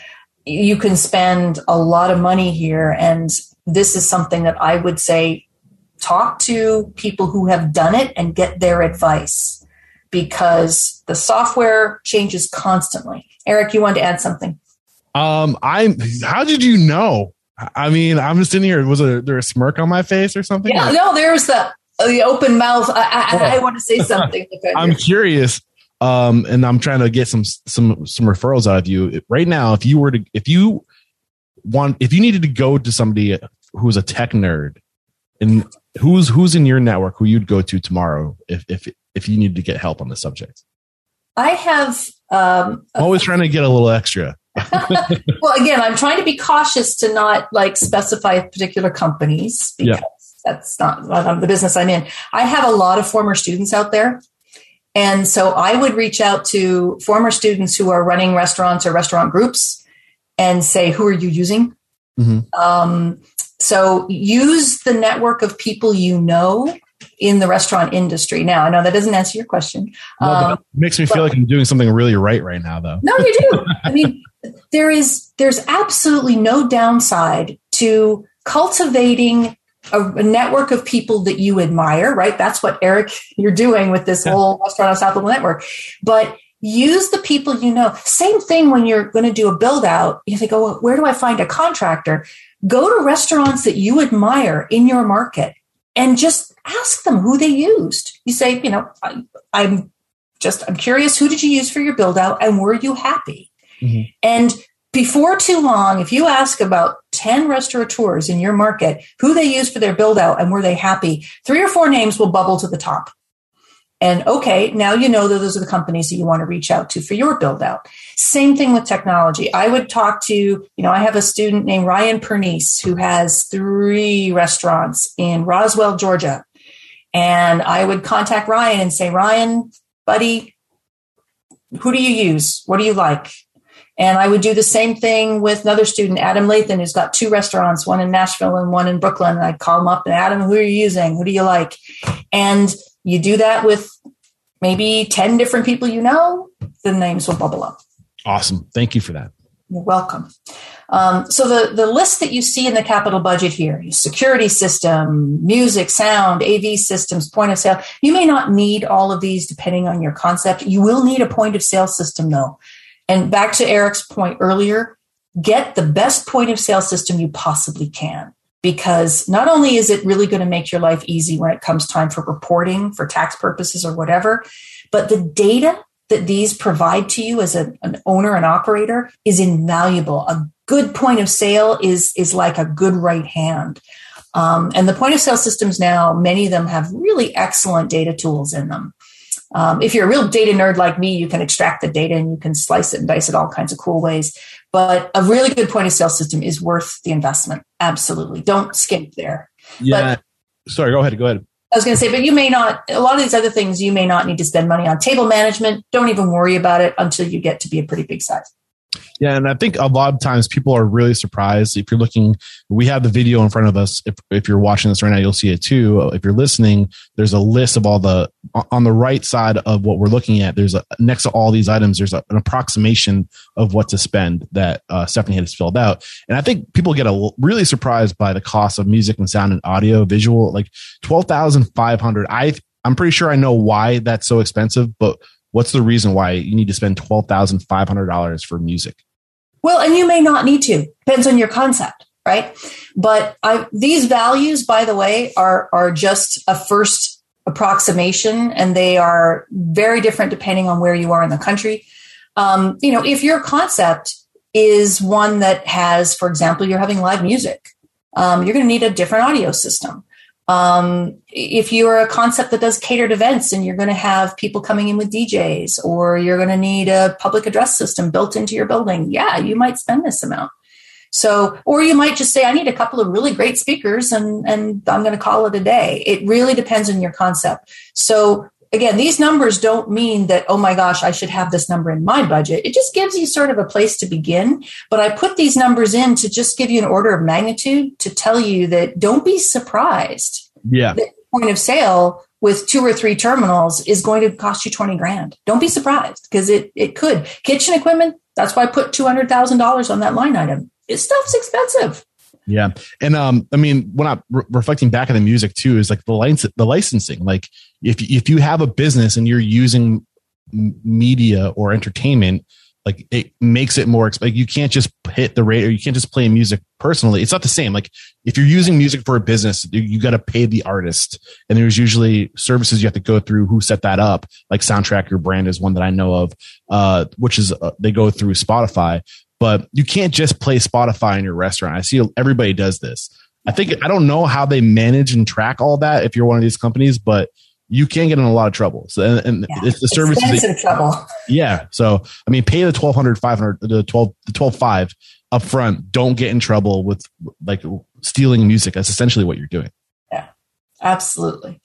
You can spend a lot of money here. And this is something that I would say talk to people who have done it and get their advice because the software changes constantly. Eric, you wanted to add something? Um, I'm. How did you know? I mean, I'm just in here. Was there a smirk on my face or something? Yeah, no, there's the the open mouth. I, I, I want *laughs* to say something. I'm curious, um, and I'm trying to get some some some referrals out of you right now. If you were to, if you want, if you needed to go to somebody who's a tech nerd, and who's who's in your network who you'd go to tomorrow if if if you needed to get help on the subject. I have. Um, I'm always trying to get a little extra. *laughs* well, again, I'm trying to be cautious to not like specify particular companies because yeah that's not the business I'm in. I have a lot of former students out there. And so I would reach out to former students who are running restaurants or restaurant groups and say, who are you using? Mm-hmm. Um, so use the network of people you know in the restaurant industry. Now, I know that doesn't answer your question. No, um, makes me feel like I'm doing something really right right now, though. No, you do. *laughs* I mean, there is there's absolutely no downside to cultivating a, a, network of people that you admire, right? That's what Eric you're doing with this whole restaurant unstoppable network. But use the people you know. Same thing when you're going to do a build out. You think, oh, where do I find a contractor? Go to restaurants that you admire in your market and just ask them who they used. You say, you know, I, I'm just I'm curious, who did you use for your build out, and were you happy? Mm-hmm. And before too long, if you ask about 10 restaurateurs in your market who they used for their build out and were they happy, three or four names will bubble to the top. And okay, now you know that those are the companies that you want to reach out to for your build out. Same thing with technology. I would talk to, you know, I have a student named Ryan Pernice who has three restaurants in Roswell, Georgia. And I would contact Ryan and say, Ryan, buddy, who do you use? What do you like? And I would do the same thing with another student, Adam Lathan, who's got two restaurants, one in Nashville and one in Brooklyn. And I'd call him up and Adam, who are you using? Who do you like? And you do that with maybe 10 different people you know, the names will bubble up. Awesome. Thank you for that. You're welcome. Um, so the, the list that you see in the capital budget here, security system, music, sound, AV systems, point of sale, you may not need all of these depending on your concept. You will need a point of sale system though. And back to Eric's point earlier, get the best point of sale system you possibly can because not only is it really going to make your life easy when it comes time for reporting for tax purposes or whatever, but the data that these provide to you as a, an owner and operator is invaluable. A good point of sale is, is like a good right hand. Um, and the point of sale systems now, many of them have really excellent data tools in them. Um, if you're a real data nerd like me, you can extract the data and you can slice it and dice it all kinds of cool ways. But a really good point of sale system is worth the investment. Absolutely. Don't skip there. Yeah. But, Sorry, go ahead. Go ahead. I was going to say, but you may not, a lot of these other things you may not need to spend money on. Table management, don't even worry about it until you get to be a pretty big size. Yeah, and I think a lot of times people are really surprised. If you're looking, we have the video in front of us. If, if you're watching this right now, you'll see it too. If you're listening, there's a list of all the, on the right side of what we're looking at, there's a, next to all these items, there's a, an approximation of what to spend that uh, Stephanie has filled out. And I think people get a, really surprised by the cost of music and sound and audio, visual, like 12,500. I, I'm pretty sure I know why that's so expensive, but what's the reason why you need to spend $12,500 for music? Well, and you may not need to. Depends on your concept, right? But I, these values, by the way, are are just a first approximation, and they are very different depending on where you are in the country. Um, you know, if your concept is one that has, for example, you're having live music, um, you're going to need a different audio system. Um, if you're a concept that does catered events and you're going to have people coming in with DJs or you're going to need a public address system built into your building, yeah, you might spend this amount. So, or you might just say, I need a couple of really great speakers and, and I'm going to call it a day. It really depends on your concept. So again, these numbers don't mean that, oh my gosh, I should have this number in my budget. It just gives you sort of a place to begin. But I put these numbers in to just give you an order of magnitude to tell you that don't be surprised. Yeah. That point of sale with two or three terminals is going to cost you 20 grand. Don't be surprised because it, it could. Kitchen equipment, that's why I put $200,000 on that line item. This stuff's expensive. Yeah, and um, I mean, when I'm re- reflecting back on the music too, is like the license, the licensing. Like, if if you have a business and you're using media or entertainment, like it makes it more like you can't just hit the rate or you can't just play music personally. It's not the same. Like if you're using music for a business, you, you got to pay the artist, and there's usually services you have to go through who set that up. Like Soundtrack Your Brand is one that I know of, uh, which is uh, they go through Spotify but you can't just play Spotify in your restaurant. I see everybody does this. I think I don't know how they manage and track all that if you're one of these companies, but you can get in a lot of trouble. So, and, and yeah. it's the services. Expensive trouble. Yeah. So, I mean, pay the 1200, 500, the 12, the 12, 5 up front. Don't get in trouble with like stealing music. That's essentially what you're doing. Yeah, absolutely.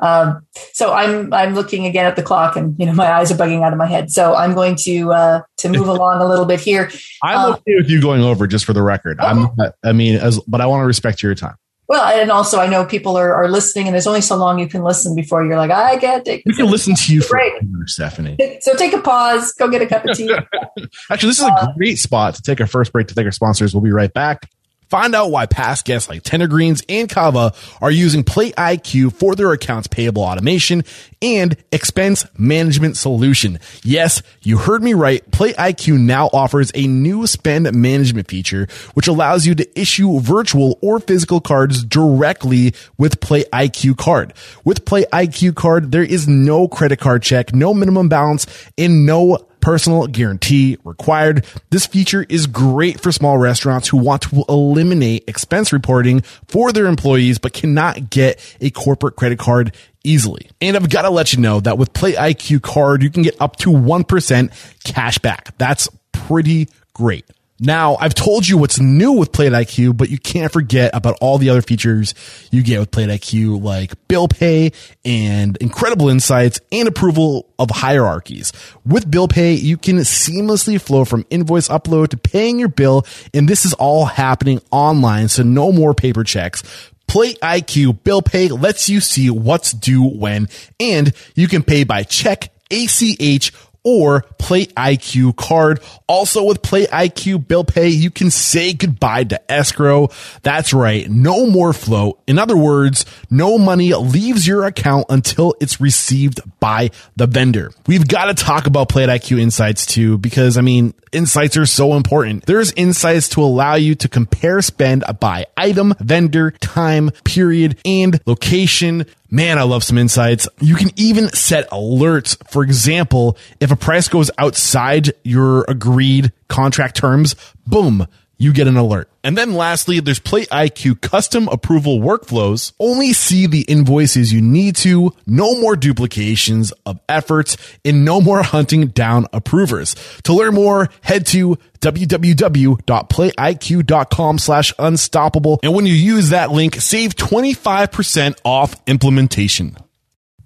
Um, so I'm I'm looking again at the clock, and you know my eyes are bugging out of my head. So I'm going to uh, to move *laughs* along a little bit here. I'm uh, okay with you going over, just for the record. Okay. I'm I mean, as but I want to respect your time. Well, and also I know people are, are listening, and there's only so long you can listen before you're like, I can't take. We can listen to you for Break. Stephanie. So take a pause, go get a cup of tea. *laughs* Actually, this is a great spot to take our first break to thank our sponsors. We'll be right back. Find out why past guests like Tender Greens and Cava are using Plate IQ for their accounts payable automation and expense management solution. Yes, you heard me right. Plate IQ now offers a new spend management feature, which allows you to issue virtual or physical cards directly with Plate IQ card. With Plate IQ card, there is no credit card check, no minimum balance, and no personal guarantee required. This feature is great for small restaurants who want to eliminate expense reporting for their employees, but cannot get a corporate credit card easily. And I've got to let you know that with Plate IQ card, you can get up to 1% cash back. That's pretty great. Now, I've told you what's new with Plate IQ, but you can't forget about all the other features you get with Plate IQ, like bill pay and incredible insights and approval of hierarchies. With bill pay, you can seamlessly flow from invoice upload to paying your bill, and this is all happening online, so no more paper checks. Plate IQ Bill Pay lets you see what's due when, and you can pay by check, ACH, or Plate IQ card. Also with Plate IQ bill pay, you can say goodbye to escrow. That's right. No more float. In other words, no money leaves your account until it's received by the vendor. We've got to talk about Plate IQ insights too, because I mean, insights are so important. There's insights to allow you to compare spend by item, vendor, time, period, and location. Man, I love some insights. You can even set alerts. For example, if a price goes outside your agreed contract terms, boom, you get an alert. And then lastly, there's Plate IQ custom approval workflows. Only see the invoices you need to, no more duplications of efforts, and no more hunting down approvers. To learn more, head to www.plateiq.com slash unstoppable. And when you use that link, save 25% off implementation.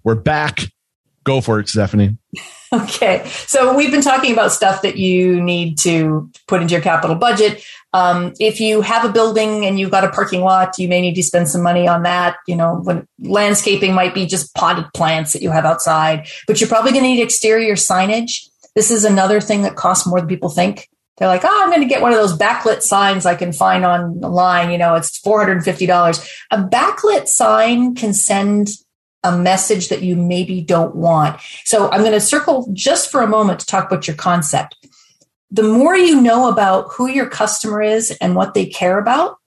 We're back. Go for it, Stephanie. *laughs* Okay. So we've been talking about stuff that you need to put into your capital budget. Um, if you have a building and you've got a parking lot, you may need to spend some money on that. You know, when landscaping might be just potted plants that you have outside, but you're probably going to need exterior signage. This is another thing that costs more than people think. They're like, oh, I'm going to get one of those backlit signs I can find online. You know, it's $450. A backlit sign can send a message that you maybe don't want. So I'm going to circle just for a moment to talk about your concept. The more you know about who your customer is and what they care about,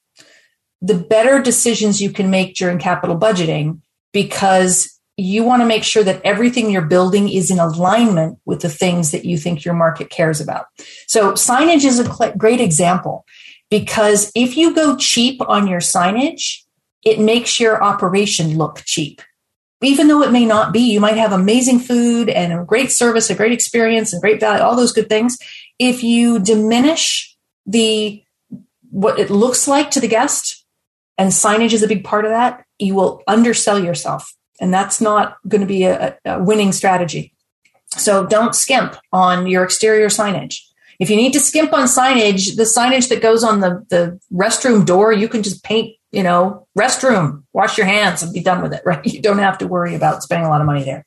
the better decisions you can make during capital budgeting because you want to make sure that everything you're building is in alignment with the things that you think your market cares about. So signage is a great example because if you go cheap on your signage, it makes your operation look cheap even though it may not be, you might have amazing food and a great service, a great experience, and great value, all those good things. If you diminish the what it looks like to the guest, and signage is a big part of that, you will undersell yourself, and that's not going to be a, a winning strategy. So don't skimp on your exterior signage. If you need to skimp on signage, the signage that goes on the, the restroom door, you can just paint you know, restroom, wash your hands and be done with it, *laughs* right? You don't have to worry about spending a lot of money there.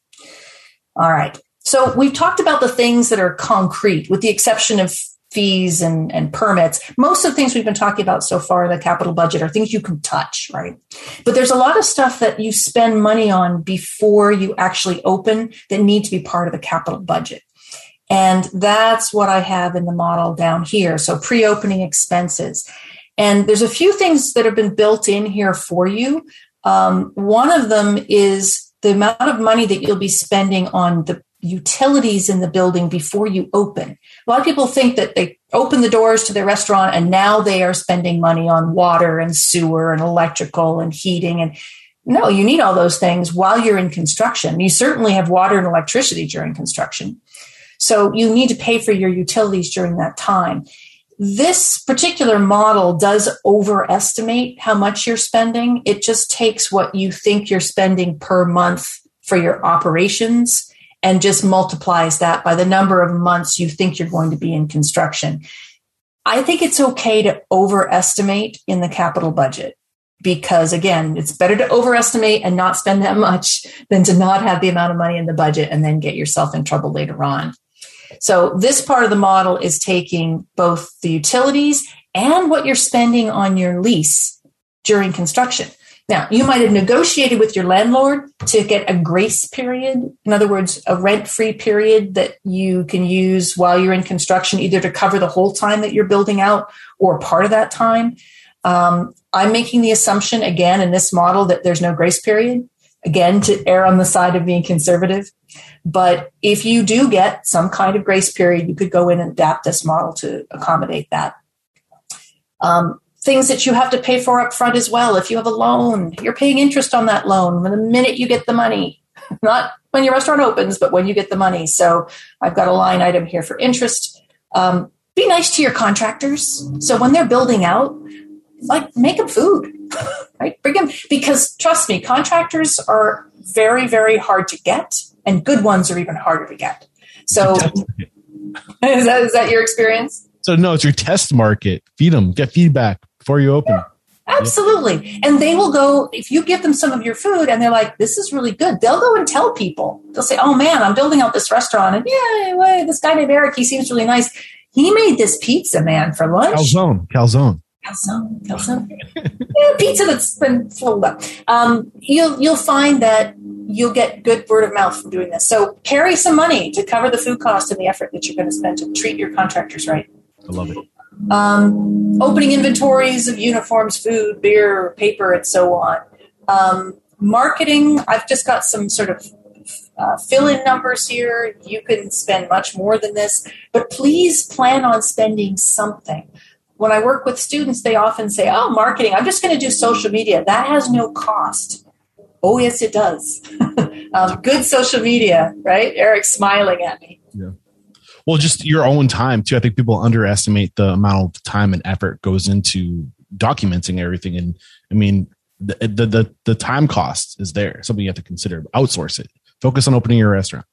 All right. So we've talked about the things that are concrete, with the exception of fees and, and permits. Most of the things we've been talking about so far in the capital budget are things you can touch, right? But there's a lot of stuff that you spend money on before you actually open that need to be part of the capital budget. And that's what I have in the model down here. So pre opening expenses. And there's a few things that have been built in here for you. Um, one of them is the amount of money that you'll be spending on the utilities in the building before you open. A lot of people think that they open the doors to their restaurant and now they are spending money on water and sewer and electrical and heating and no, you need all those things while you're in construction. You certainly have water and electricity during construction. So you need to pay for your utilities during that time. This particular model does overestimate how much you're spending. It just takes what you think you're spending per month for your operations and just multiplies that by the number of months you think you're going to be in construction. I think it's okay to overestimate in the capital budget. because again, it's better to overestimate and not spend that *laughs* much than to not have the amount of money in the budget and then get yourself in trouble later on. So this part of the model is taking both the utilities and what you're spending on your lease during construction. Now, you might have negotiated with your landlord to get a grace period. In other words, a rent free period that you can use while you're in construction, either to cover the whole time that you're building out or part of that time. Um, I'm making the assumption again in this model that there's no grace period, again, to err on the side of being conservative. But if you do get some kind of grace period, you could go in and adapt this model to accommodate that. Um, things that you have to pay for up front as well. If you have a loan, you're paying interest on that loan the minute you get the money, *laughs* not when your restaurant opens, but when you get the money. So I've got a line item here for interest. Um, be nice to your contractors. So when they're building out, like make them food, *laughs* right? Bring them because trust me, contractors are very, very hard to get, and good ones are even harder to get. So, *laughs* is that, is that your experience? So no, it's your test market. Feed them, get feedback before you open. Yeah, absolutely. And they will go, if you give them some of your food and they're like, this is really good, they'll go and tell people. They'll say, oh man, I'm building out this restaurant. And yeah, this guy named Eric, he seems really nice. He made this pizza, man, for lunch. Calzone, calzone. Calzone, calzone. *laughs* yeah, pizza that's been filled up. Um, you'll you'll find that you'll get good word of mouth from doing this. So carry some money to cover the food cost and the effort that you're going to spend to treat your contractors right. I love it. Um, opening inventories of uniforms, food, beer, paper, and so on. Um, marketing, I've just got some sort of uh, fill in numbers here. You can spend much more than this, but please plan on spending something. When I work with students, they often say, Oh, marketing, I'm just going to do social media. That has no cost. Oh, yes, it does. *laughs* um, good social media, right? Eric's smiling at me. Well just your own time too i think people underestimate the amount of time and effort goes into documenting everything and i mean the the the, the time cost is there something you have to consider outsource it focus on opening your restaurant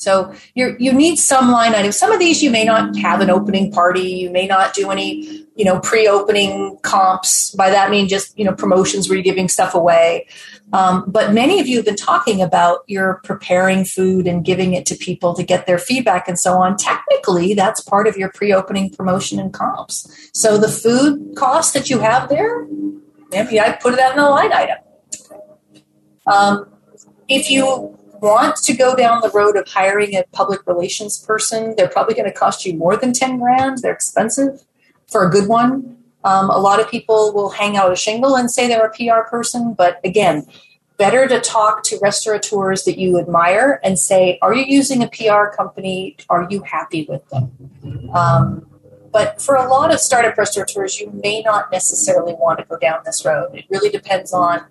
so you you need some line items. Some of these you may not have an opening party. You may not do any you know pre-opening comps. By that mean just you know promotions where you're giving stuff away. Um, but many of you have been talking about you're preparing food and giving it to people to get their feedback and so on. Technically, that's part of your pre-opening promotion and comps. So the food cost that you have there, maybe I put that in a line item. Um, if you want to go down the road of hiring a public relations person, they're probably going to cost you more than 10 grand. They're expensive for a good one. Um, a lot of people will hang out a shingle and say they're a PR person, but again, better to talk to restaurateurs that you admire and say, Are you using a PR company? Are you happy with them? Um, but for a lot of startup restaurateurs, you may not necessarily want to go down this road. It really depends on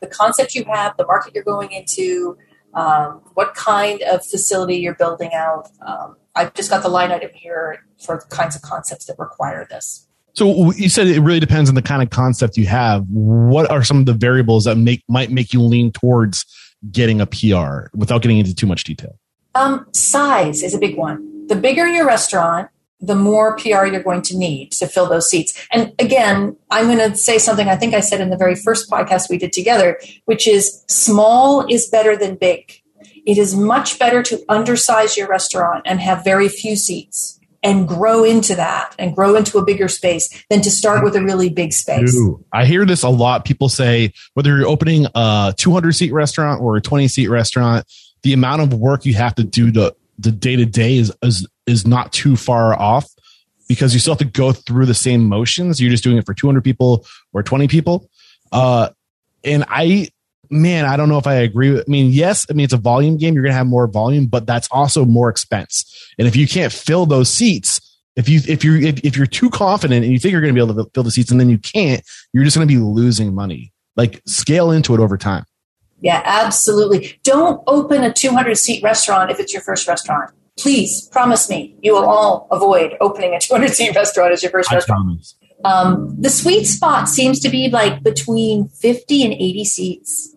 the concept you have, the market you're going into, um, what kind of facility you're building out. Um, I've just got the line item here for the kinds of concepts that require this. So you said it really depends on the kind of concept you have. What are some of the variables that make might make you lean towards getting a PR without getting into too much detail? Um, size is a big one. The bigger your restaurant, the more PR you're going to need to fill those seats. And again, I'm going to say something I think I said in the very first podcast we did together, which is small is better than big. It is much better to undersize your restaurant and have very few seats and grow into that and grow into a bigger space than to start with a really big space. Ooh, I hear this a lot. People say whether you're opening a 200 seat restaurant or a 20 seat restaurant, the amount of work you have to do to the day to day is, is is not too far off because you still have to go through the same motions. You're just doing it for 200 people or 20 people. Uh, and I, man, I don't know if I agree with, I mean, yes, I mean, it's a volume game. You're going to have more volume, but that's also more expense. And if you can't fill those seats, if you, if you're, if, if you're too confident and you think you're going to be able to fill the seats and then you can't, you're just going to be losing money. Like scale into it over time. Yeah, absolutely. Don't open a 200 seat restaurant if it's your first restaurant please promise me you will all avoid opening a 200 seat restaurant as your first I restaurant. Um, the sweet spot seems to be like between 50 and 80 seats.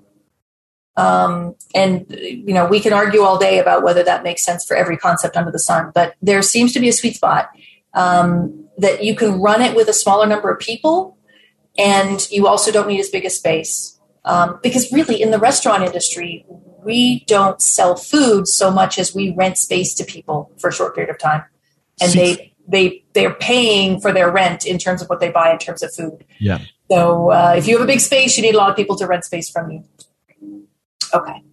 Um, and, you know, we can argue all day about whether that makes sense for every concept under the sun, but there seems to be a sweet spot um, that you can run it with a smaller number of people And you also don't need as big a space. Um, because really, in the restaurant industry, we don't sell food so much as we rent space to people for a short period of time. And they, they, they're paying for their rent in terms of what they buy in terms of food. Yeah. So uh, if you have a big space, you need a lot of people to rent space from you. Okay.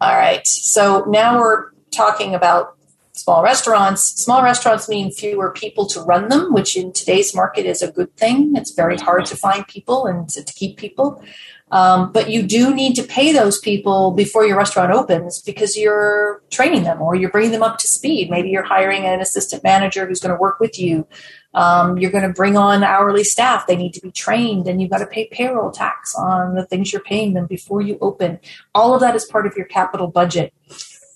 All right. So now we're talking about small restaurants. Small restaurants mean fewer people to run them, which in today's market is a good thing. It's very hard to find people and to, keep people. Um, but you do need to pay those people before your restaurant opens because you're training them or you're bringing them up to speed. Maybe you're hiring an assistant manager who's going to work with you. Um, you're going to bring on hourly staff. They need to be trained and you've got to pay payroll tax on the things you're paying them before you open. All of that is part of your capital budget.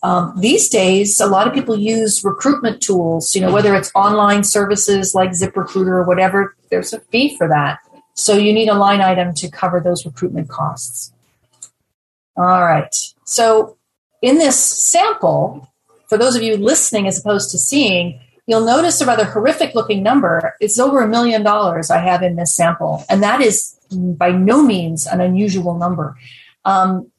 Um, these days, a lot of people use recruitment tools, you know, whether it's online services like ZipRecruiter or whatever, there's a fee for that. So you need a line item to cover those recruitment costs. All right. So in this sample, for those of you listening as opposed to seeing, you'll notice a rather horrific looking number. It's over a million dollars I have in this sample. And that is by no means an unusual number. Um,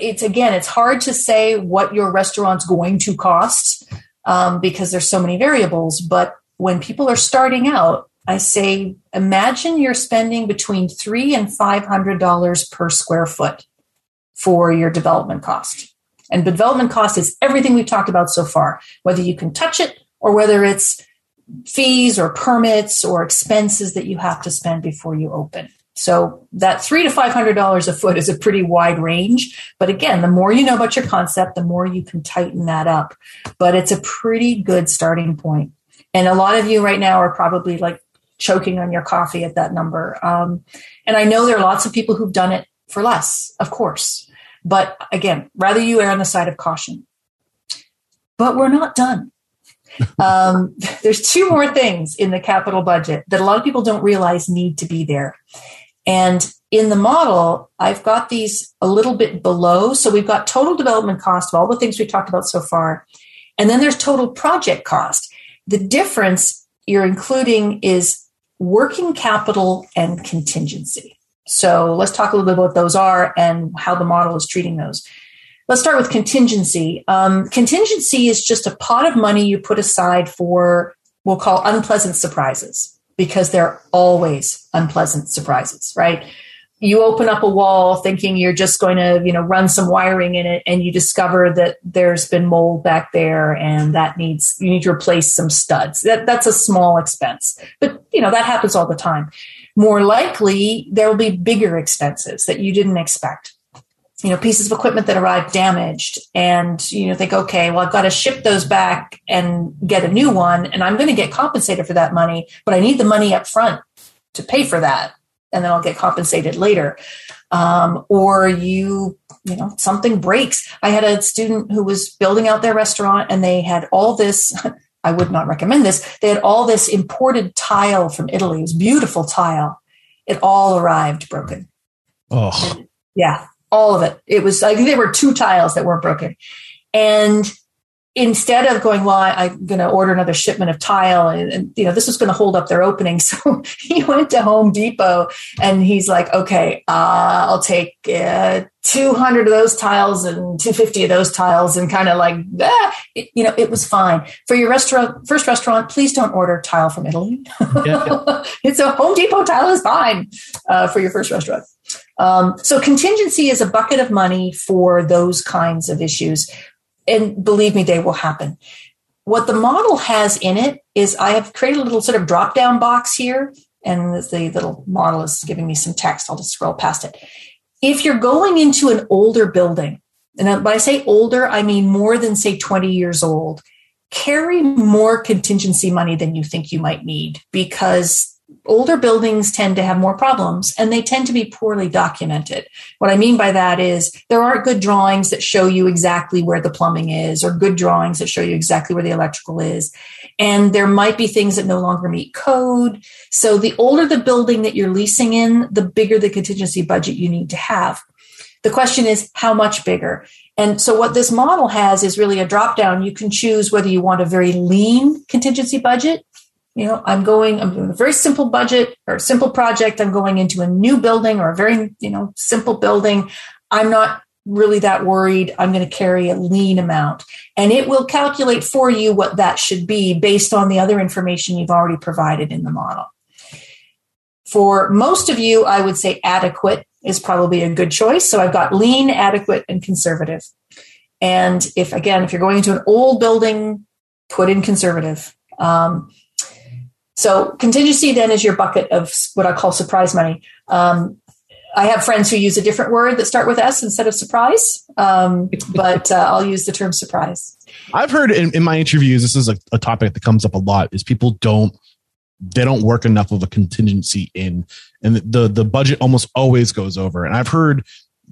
it's again, it's hard to say what your restaurant's going to cost um, because there's so many variables. But when people are starting out, I say, imagine you're spending between three and five hundred dollars per square foot for your development cost. And development cost is everything we've talked about so far, whether you can touch it or whether it's fees or permits or expenses that you have to spend before you open. So that three to five hundred dollars a foot is a pretty wide range. But again, the more you know about your concept, the more you can tighten that up. But it's a pretty good starting point. And a lot of you right now are probably like choking on your coffee at that number. Um, and I know there are lots of people who've done it for less, of course. But again, rather you err on the side of caution. But we're not done. *laughs* um, there's two more things in the capital budget that a lot of people don't realize need to be there. And in the model, I've got these a little bit below. So we've got total development cost of all the things we talked about so far. And then there's total project cost. The difference you're including is working capital and contingency. So let's talk a little bit about what those are and how the model is treating those. Let's start with contingency. Um, contingency is just a pot of money you put aside for, we'll call unpleasant surprises because they're always unpleasant surprises, right? You open up a wall thinking you're just going to you know run some wiring in it and you discover that there's been mold back there and that needs you need to replace some studs. That, that's a small expense but you know that happens all the time. More likely there will be bigger expenses that you didn't expect. You know pieces of equipment that arrive damaged and you know think okay well i've got to ship those back and get a new one and i'm going to get compensated for that money but i need the money up front to pay for that and then I'll get compensated later. Um, or you, you know, something breaks. I had a student who was building out their restaurant and they had all this. *laughs* I would not recommend this. They had all this imported tile from Italy. It was beautiful tile. It all arrived broken. Oh, yeah, all of it. It was. I think there were two tiles that weren't broken, and instead of going, well, I, am going to order another shipment of tile, and, and you know this was going to hold up their opening, *laughs* so he went to Home Depot and he's like, okay, uh, I'll take uh, 200 of those tiles and 250 of those tiles, and kind of like, ah, it, you know, it was fine for your restaurant. First restaurant, please don't order tile from Italy. Yeah, yeah. *laughs* it's a Home Depot tile is fine uh, for your first restaurant. Um, so contingency is a bucket of money for those kinds of issues and believe me, they will happen. What the model has in it is I have created a little sort of drop down box here, and the little model is giving me some text. I'll just scroll past it. If you're going into an older building, and when I say older, I mean more than, say, 20 years old, carry more contingency money than you think you might need because older buildings tend to have more problems and they tend to be poorly documented. What I mean by that is there aren't good drawings that show you exactly where the plumbing is or good drawings that show you exactly where the electrical is. And there might be things that no longer meet code. So the older the building that you're leasing in, the bigger the contingency budget you need to have. The question is how much bigger? And so what this model has is really a drop down. You can choose whether you want a very lean contingency budget you know, I'm going, I'm doing a very simple budget or simple project. I'm going into a new building or a very, you know, simple building. I'm not really that worried. I'm going to carry a lean amount and it will calculate for you what that should be based on the other information you've already provided in the model. For most of you, I would say adequate is probably a good choice. So I've got lean, adequate, and conservative. And if, again, if you're going into an old building, put in conservative. Um, so contingency then is your bucket of what I call surprise money. Um, I have friends who use a different word that start with S instead of surprise, um, but uh, I'll use the term surprise. I've heard in, in my interviews, this is a, a, topic that comes up a lot: is people don't they don't work enough of a contingency in, and the the budget almost always goes over. And I've heard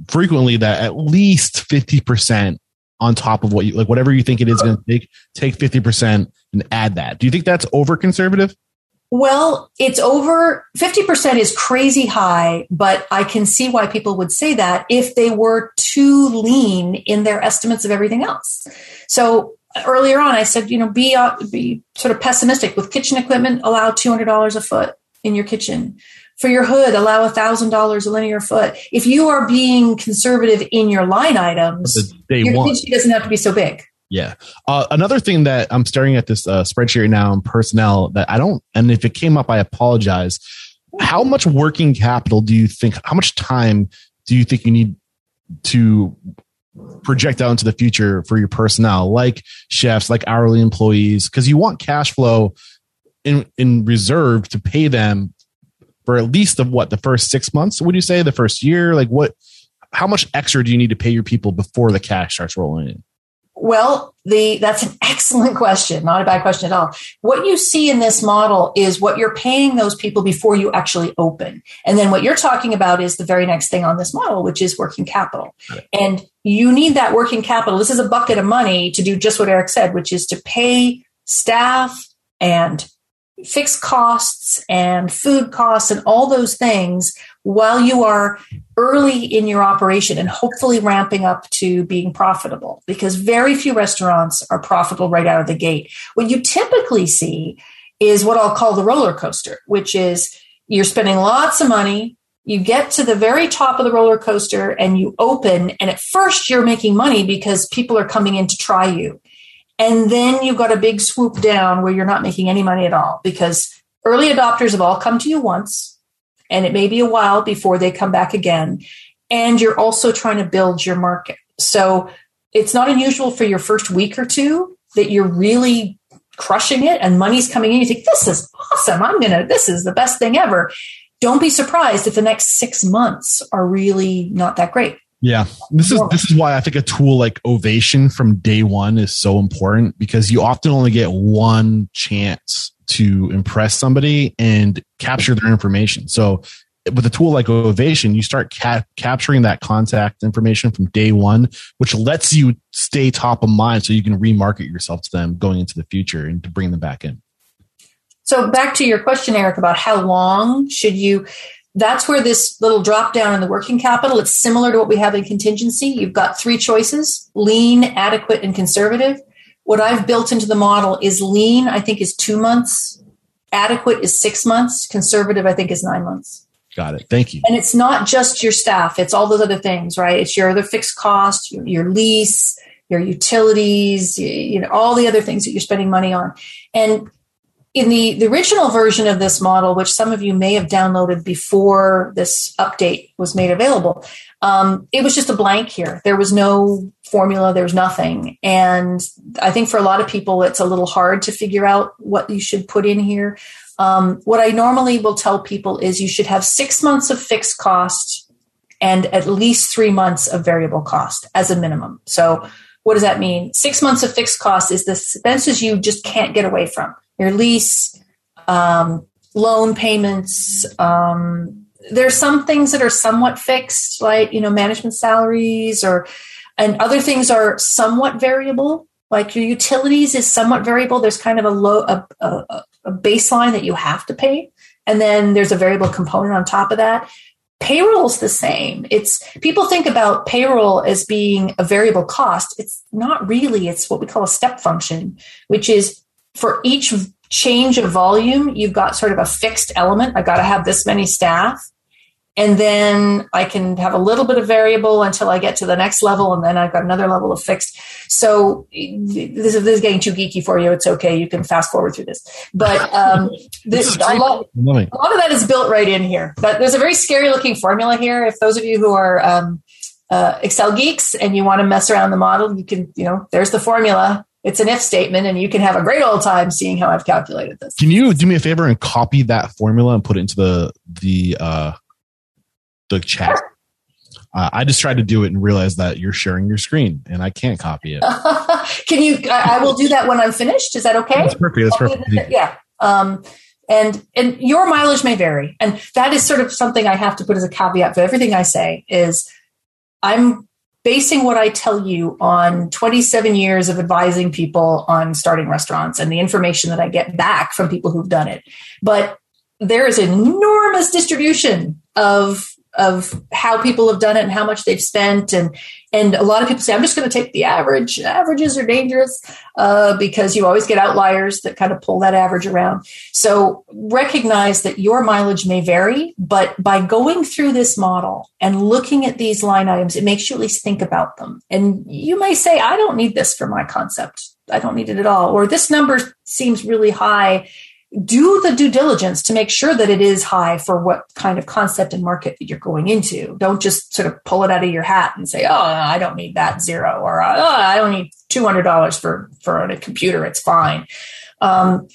frequently that at least fifty percent on top of what you like, whatever you think it is going to take, take fifty percent and add that. Do you think that's over conservative? Well, it's over 50% is crazy high, but I can see why people would say that if they were too lean in their estimates of everything else. So earlier on, I said, you know, be, uh, be sort of pessimistic with kitchen equipment, allow $200 a foot in your kitchen. For your hood, allow $1,000 a linear foot. If you are being conservative in your line items, your one. kitchen doesn't have to be so big. Yeah. Uh, another thing that I'm staring at this uh, spreadsheet right now in personnel that I don't, and if it came up, I apologize. How much working capital do you think, how much time do you think you need to project out into the future for your personnel, like chefs, like hourly employees? Because you want cash flow in, in reserve to pay them for at least the what, the first six months, would you say? The first year? Like what, how much extra do you need to pay your people before the cash starts rolling in? Well, the that's an *laughs* excellent question, not a bad question at all. What you see in this model is what you're paying those people before you actually open. And then what you're talking about is the very next thing on this model, which is working capital. And you need that working capital. This is a bucket of money to do just what Eric said, which is to pay staff and fixed costs and food costs and all those things while you are early in your operation and hopefully ramping up to being profitable because very few restaurants are profitable right out of the gate. What you typically see is what I'll call the roller coaster, which is you're spending lots of money. You get to the very top of the roller coaster and you open, and at first you're making money because people are coming in to try you. And then you've got a big swoop down where you're not making any money at all because early adopters have all come to you once, and it may be a while before they come back again. And you're also trying to build your market. So it's not unusual for your first week or two that you're really crushing it and money's coming in. You think, this is awesome. I'm going to, this is the best thing ever. Don't be surprised if the next six months are really not that great. Yeah. This is this is why I think a tool like Ovation from day 1 is so important because you often only get one chance to impress somebody and capture their information. So with a tool like Ovation, you start cap- capturing that contact information from day one, which lets you stay top of mind so you can remarket yourself to them going into the future and to bring them back in. So back to your question, Eric, about how long should you that's where this little drop down in the working capital, it's similar to what we have in contingency. You've got three choices lean, adequate, and conservative. What I've built into the model is lean, I think, is two months, adequate is six months, conservative, I think, is nine months. Got it. Thank you. And it's not just your staff, it's all those other things, right? It's your other fixed cost, your, your lease, your utilities, you, you know, all the other things that you're spending money on. And in the, the original version of this model, which some of you may have downloaded before this update was made available, um, it was just a blank here. There was no formula, there's nothing. And I think for a lot of people, it's a little hard to figure out what you should put in here. Um, what I normally will tell people is you should have six months of fixed cost and at least three months of variable cost as a minimum. So, what does that mean? Six months of fixed cost is the expenses you just can't get away from your lease, um, loan payments. Um, there's some things that are somewhat fixed, like you know management salaries, or and other things are somewhat variable. Like your utilities is somewhat variable. There's kind of a low a, a, a baseline that you have to pay, and then there's a variable component on top of that payroll's the same it's people think about payroll as being a variable cost it's not really it's what we call a step function which is for each change of volume, you've got sort of a fixed element. I got to have this many staff. And then I can have a little bit of variable until I get to the next level. And then I've got another level of fixed. So this, is, this is getting too geeky for you. It's okay. You can fast forward through this. But um, *laughs* this, a, lot, a lot of that is built right in here. But there's a very scary looking formula here. If those of you who are um, uh, Excel geeks and you want to mess around the model, you can, you know, there's the formula it's an if statement and you can have a great old time seeing how I've calculated this. Can you do me a favor and copy that formula and put it into the the uh the chat? Uh, I just tried to do it and realized that you're sharing your screen and I can't copy it. *laughs* can you I, I, will do that when I'm finished. Is that okay? That's perfect. That's perfect. Yeah. Um and and your mileage may vary. And that is sort of something I have to put as a caveat for everything I say is I'm basing what I tell you on 27 years of advising people on starting restaurants and the information that I get back from people who've done it. But there is enormous distribution of of how people have done it and how much they've spent. And and a lot of people say i'm just going to take the average. Averages are dangerous uh, because you always get outliers that kind of pull that average around. So recognize that your mileage may vary but by going through this model and looking at these line items it makes you at least think about them. And you may say i don't need this for my concept. I don't need it at all. Or this number seems really high do the due diligence to make sure that it is high for what kind of concept and market that you're going into. Don't just sort of pull it out of your hat and say, "Oh, I don't need that zero," or "Oh, I don't need two hundred dollars for for a computer. It's fine." Um,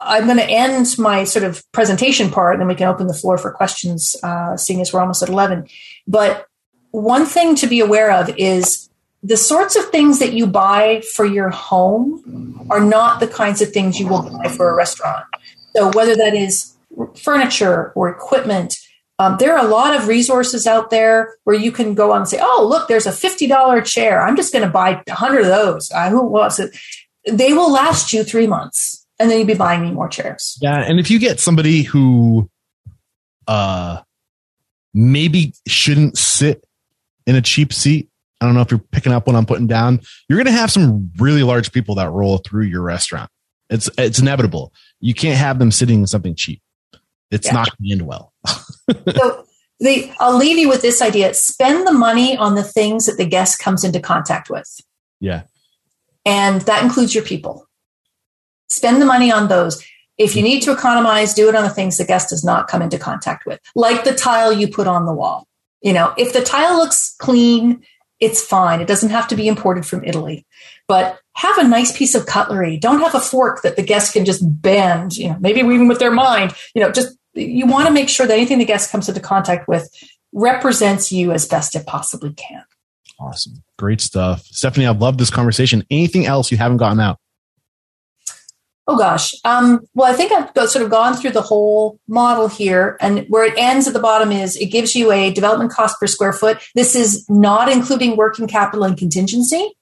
I'm going to end my sort of presentation part, and then we can open the floor for questions, uh, seeing as we're almost at eleven. But one thing to be aware of is the sorts of things that you buy for your home are not the kinds of things you will buy for a restaurant. So whether that is furniture or equipment, um, there are a lot of resources out there where you can go on and say, "Oh, look, there's a fifty dollar chair. I'm just going to buy hundred of those. Who wants it?" They will last you three months, and then you'll be buying me more chairs. Yeah, and if you get somebody who, uh, maybe shouldn't sit in a cheap seat I don't know if you're picking up what I'm putting down. You're going to have some really large people that roll through your restaurant. It's it's inevitable. You can't have them sitting in something cheap. It's yeah. not going to end well. *laughs* so the, I'll leave you with this idea: spend the money on the things that the guest comes into contact with. Yeah, and that includes your people. Spend the money on those. If you need to economize, do it on the things the guest does not come into contact with, like the tile you put on the wall. You know, if the tile looks clean it's fine. It doesn't have to be imported from Italy. But have a nice piece of cutlery. Don't have a fork that the guest can just bend, you know, maybe even with their mind. You know, just you want to make sure that anything the guest comes into contact with represents you as best it possibly can. Awesome. Great stuff. Stephanie, I've loved this conversation. Anything else you haven't gotten out? Oh gosh. Um, well, I think I've sort of gone through the whole model here, and where it ends at the bottom is it gives you a development cost per square foot. This is not including working capital and contingency,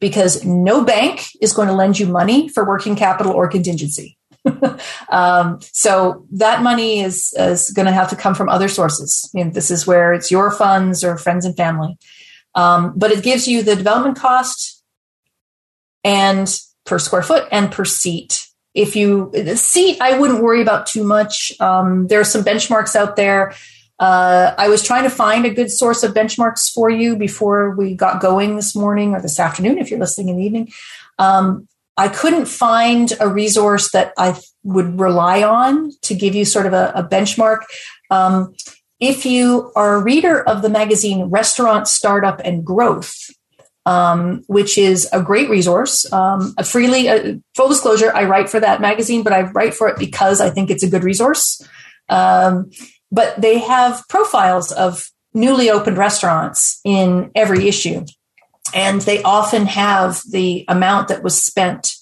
because no bank is going to lend you money for working capital or contingency. *laughs* um, so that money is, is going to have to come from other sources. I mean, this is where it's your funds or friends and family. Um, but it gives you the development cost and per square foot and per seat if you the seat i wouldn't worry about too much. Um, there are some benchmarks out there. Uh, i was trying to find a good source of benchmarks for you before we got going this morning or this afternoon if you're listening in the evening. Um, i couldn't find a resource that i would rely on to give you sort of a, a benchmark. Um, if you are a reader of the magazine restaurant startup and growth um, which is a great resource. Um, a freely, uh, full disclosure, I write for that magazine, but I write for it because I think it's a good resource. Um, but they have profiles of newly opened restaurants in every issue. And they often have the amount that was spent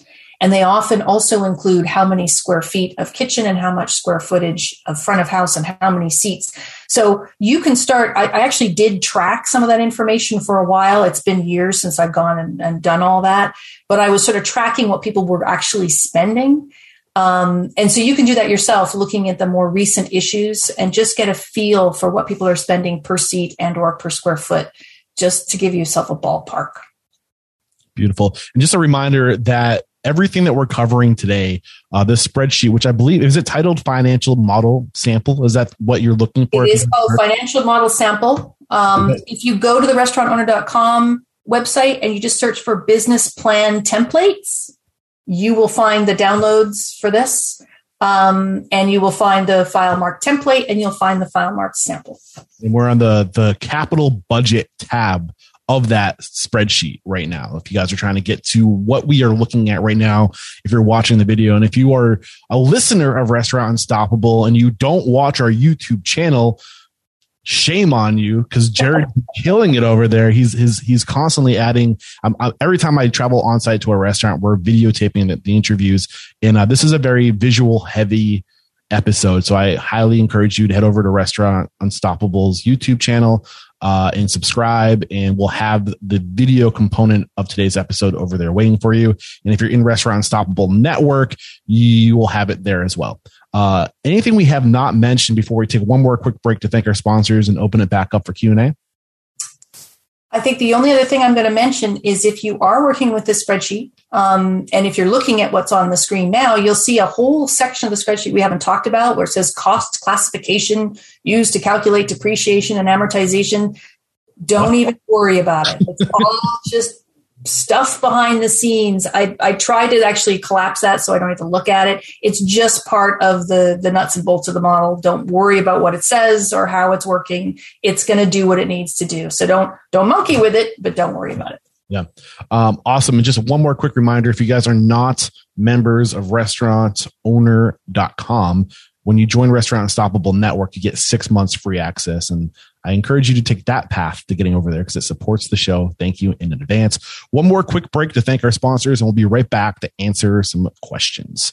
and they often also include how many square feet of kitchen and how much square footage of front of house and how many seats. So you can start. I, I actually did track some of that information for a while. It's been years since I've gone and, and done all that, but I was sort of tracking what people were actually spending. Um, and so you can do that yourself, looking at the more recent issues and just get a feel for what people are spending per seat and or per square foot, just to give yourself a ballpark. Beautiful. And just a reminder that everything that we're covering today, uh, this spreadsheet, which I believe is it titled financial model sample? Is that what you're looking for? It is called financial model sample. Um, okay. If you go to the restaurantowner.com website and you just search for business plan templates, you will find the downloads for this. Um, and you will find the file mark template and you'll find the file mark sample. And we're on the, the capital budget tab of that spreadsheet right now. If you guys are trying to get to what we are looking at right now, if you're watching the video, and if you are a listener of Restaurant Unstoppable and you don't watch our YouTube channel, shame on you because Jared's killing it over there. He's he's he's constantly adding. Um, uh, every time I travel on site to a restaurant, we're videotaping the, the interviews, and uh, this is a very visual heavy episode. So I highly encourage you to head over to Restaurant Unstoppable's YouTube channel uh, and subscribe, and we'll have the video component of today's episode over there waiting for you. And if you're in Restaurant Unstoppable Network, you will have it there as well. Uh, anything we have not mentioned before we take one more quick break to thank our sponsors and open it back up for Q and A? I think the only other thing I'm going to mention is if you are working with this spreadsheet, um, and if you're looking at what's on the screen now, you'll see a whole section of the spreadsheet we haven't talked about where it says cost classification used to calculate depreciation and amortization. Don't even worry about it. It's all *laughs* just stuff behind the scenes. I, I try to actually collapse that so I don't have to look at it. It's just part of the, the nuts and bolts of the model. Don't worry about what it says or how it's working. It's going to do what it needs to do. So don't, don't monkey with it, but don't worry about it. Yeah. Um, awesome. And just one more quick reminder if you guys are not members of restaurantowner.com, when you join Restaurant Unstoppable Network, you get six months free access. And I encourage you to take that path to getting over there because it supports the show. Thank you in advance. One more quick break to thank our sponsors, and we'll be right back to answer some questions.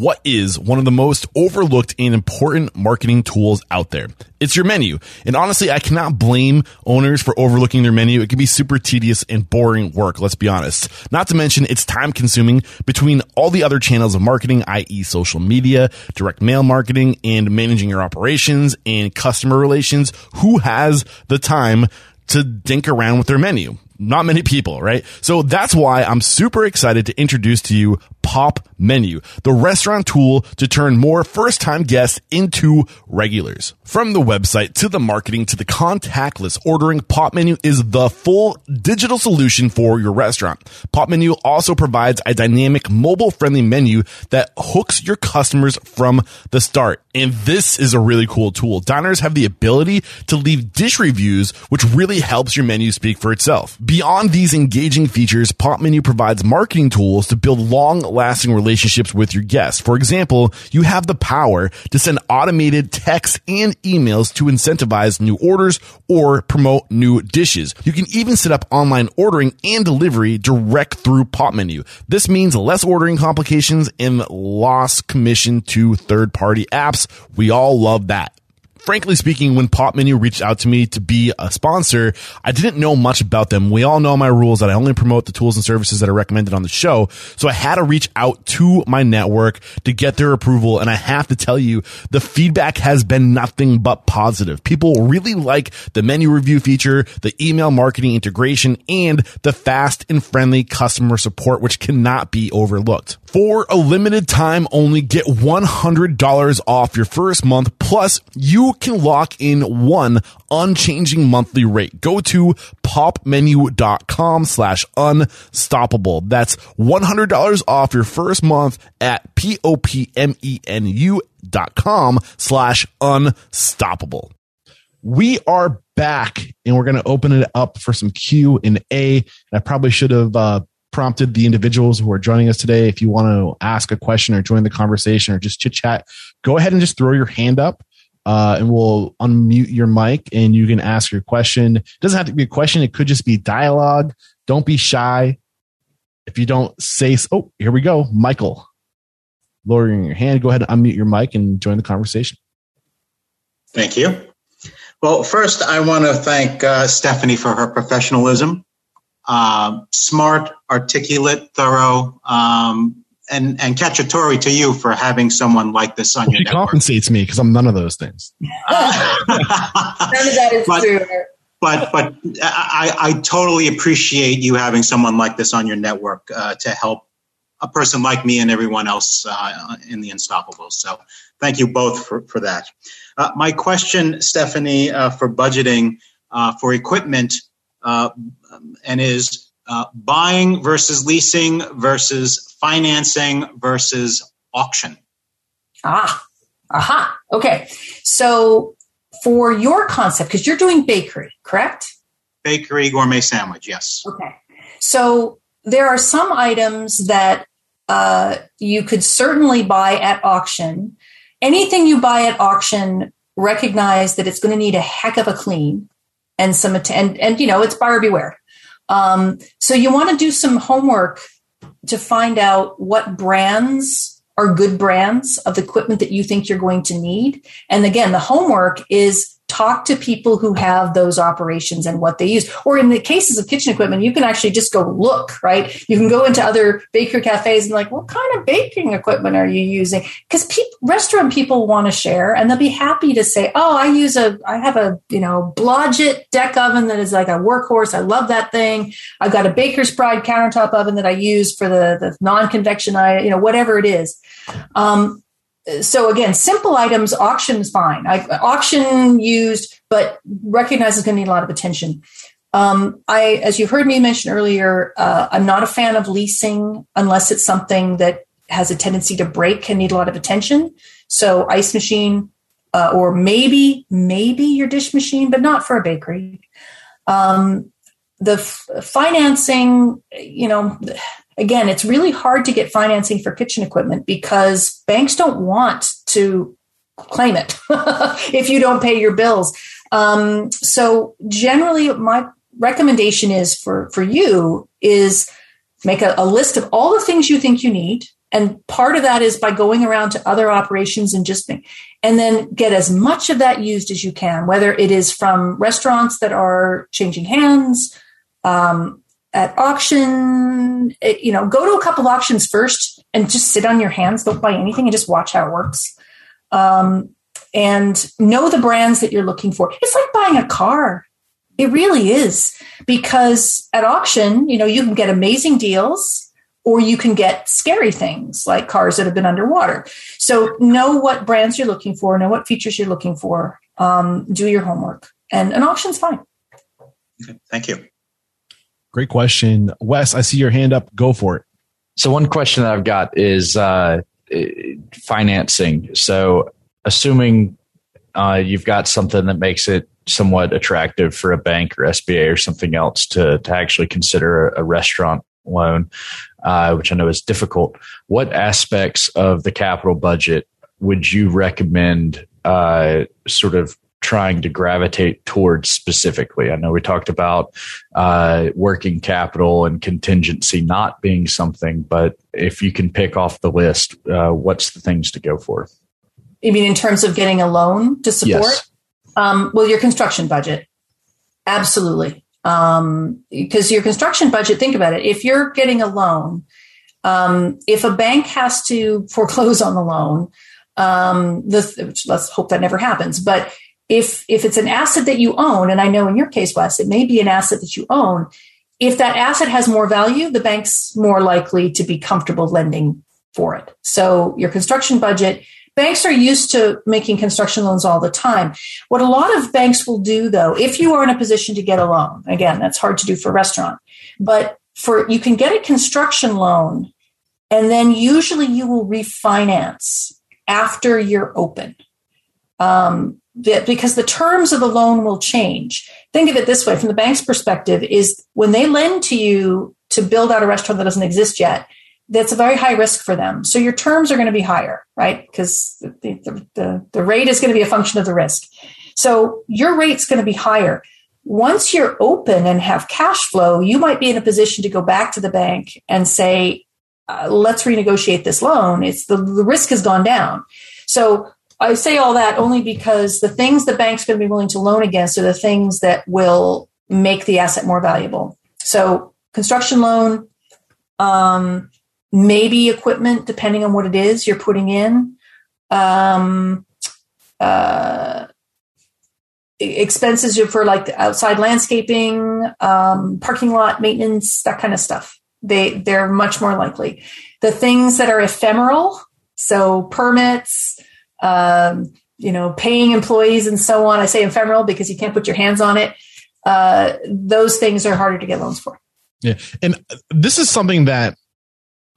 What is one of the most overlooked and important marketing tools out there? It's your menu. And honestly, I cannot blame owners for overlooking their menu. It can be super tedious and boring work, let's be honest. Not to mention it's time consuming between all the other channels of marketing, i.e. social media, direct mail marketing, and managing your operations and customer relations. Who has the time to dink around with their menu? Not many people, right? So that's why I'm super excited to introduce to you Pop Menu, the restaurant tool to turn more first time guests into regulars. From the website to the marketing to the contactless ordering, Pop Menu is the full digital solution for your restaurant. Pop Menu also provides a dynamic mobile friendly menu that hooks your customers from the start. And this is a really cool tool. Diners have the ability to leave dish reviews, which really helps your menu speak for itself. Beyond these engaging features, Pop Menu provides marketing tools to build long lasting relationships with your guests. For example, you have the power to send automated texts and emails to incentivize new orders or promote new dishes. You can even set up online ordering and delivery direct through Pop Menu. This means less ordering complications and lost commission to third party apps. We all love that. Frankly speaking, when Pop Menu reached out to me to be a sponsor, I didn't know much about them. We all know my rules that I only promote the tools and services that are recommended on the show. So I had to reach out to my network to get their approval. And I have to tell you, the feedback has been nothing but positive. People really like the menu review feature, the email marketing integration, and the fast and friendly customer support, which cannot be overlooked. For a limited time only, get $100 off your first month. Plus, you can lock in one unchanging monthly rate. Go to popmenu.com slash unstoppable. That's $100 off your first month at P-O-P-M-E-N-U dot com slash unstoppable. We are back and we're going to open it up for some Q and A. And I probably should have, uh, prompted the individuals who are joining us today. If you want to ask a question or join the conversation or just chit chat, go ahead and just throw your hand up uh, and we'll unmute your mic and you can ask your question. It doesn't have to be a question. It could just be dialogue. Don't be shy. If you don't say, oh, here we go. Michael, lowering your hand, go ahead and unmute your mic and join the conversation. Thank you. Well, first, I want to thank uh, Stephanie for her professionalism. Uh, smart, articulate, thorough, um, and and cacciatore to you for having someone like this on well, your she network. compensates me because I'm none of those things. *laughs* None of that is But- true. but but I, I totally appreciate you having someone like this on your network uh, to help a person like me and everyone else uh, in the Unstoppables. So thank you both for, for that. Uh, my question, Stephanie, uh, for budgeting uh, for equipment uh, and is uh, buying versus leasing versus financing versus auction. Ah, aha. Okay. So for your concept, because you're doing bakery, correct? Bakery gourmet sandwich, yes. Okay. So there are some items that uh, you could certainly buy at auction. Anything you buy at auction, recognize that it's going to need a heck of a clean and some and and you know it's buyer beware. Um, so you want to do some homework to find out what brands are good brands of equipment that you think you're going to need. And again, the homework is talk to people who have those operations and what they use. Or in the cases of kitchen equipment, you can actually just go look, right? You can go into other bakery cafes and like, what kind of baking equipment are you using? Because people, restaurant people want to share and they'll be happy to say, oh, I use a, I have a, you know, Blodgett deck oven that is like a workhorse. I love that thing. I've got a Baker's Pride countertop oven that I use for the, the non-convection, I, you know, whatever it is. Um, so again, simple items, auction is fine. I, auction used, but recognize it's going to need a lot of attention. Um, I, as you heard me mention earlier, uh, I'm not a fan of leasing unless it's something that has a tendency to break and need a lot of attention. So ice machine, uh, or maybe maybe your dish machine, but not for a bakery. Um, the f- financing, you know, again, it's really hard to get financing for kitchen equipment because banks don't want to claim it *laughs* if you don't pay your bills. Um, so generally, my recommendation is for for you is make a, a list of all the things you think you need. And part of that is by going around to other operations and just and then get as much of that used as you can, whether it is from restaurants that are changing hands, um, at auction, it, you know, go to a couple auctions first and just sit on your hands. Don't buy anything and just watch how it works. Um, and know the brands that you're looking for. It's like buying a car. It really is because at auction, you know, you can get amazing deals or you can get scary things like cars that have been underwater. So know what brands you're looking for, know what features you're looking for, um, do your homework, and an auction's fine. Okay, thank you. Great question. Wes, I see your hand up. Go for it. So one question that I've got is uh, financing. So assuming uh, you've got something that makes it somewhat attractive for a bank or SBA or something else to to actually consider a, a restaurant loan, uh, which I know is difficult. What aspects of the capital budget would you recommend uh, sort of trying to gravitate towards specifically? I know we talked about uh, working capital and contingency not being something, but if you can pick off the list, uh, what's the things to go for? You mean in terms of getting a loan to support? Yes. Um, well, your construction budget, absolutely. Um, because your construction budget, think about it. If you're getting a loan, um, if a bank has to foreclose on the loan, um, this, let's hope that never happens. But if if it's an asset that you own, and I know in your case, Wes, it may be an asset that you own. If that asset has more value, the bank's more likely to be comfortable lending for it. So your construction budget, banks are used to making construction loans all the time. What a lot of banks will do though, if you are in a position to get a loan, again, that's hard to do for a restaurant, but for you can get a construction loan and then usually you will refinance after you're open. Um, because the terms of the loan will change. Think of it this way from the bank's perspective is when they lend to you to build out a restaurant that doesn't exist yet, that's a very high risk for them. So your terms are going to be higher, right? Because the, the, the, the rate is going to be a function of the risk. So your rate's going to be higher. Once you're open and have cash flow, you might be in a position to go back to the bank and say, uh, let's renegotiate this loan. It's the, the risk has gone down. So I say all that only because the things the bank's going to be willing to loan against are the things that will make the asset more valuable. So construction loan, um, maybe equipment, depending on what it is you're putting in. Um, uh, expenses for like outside landscaping, um, parking lot maintenance, that kind of stuff. They they're much more likely. The things that are ephemeral, so permits, um, you know, paying employees and so on. I say ephemeral because you can't put your hands on it. Uh, those things are harder to get loans for. Yeah, and this is something that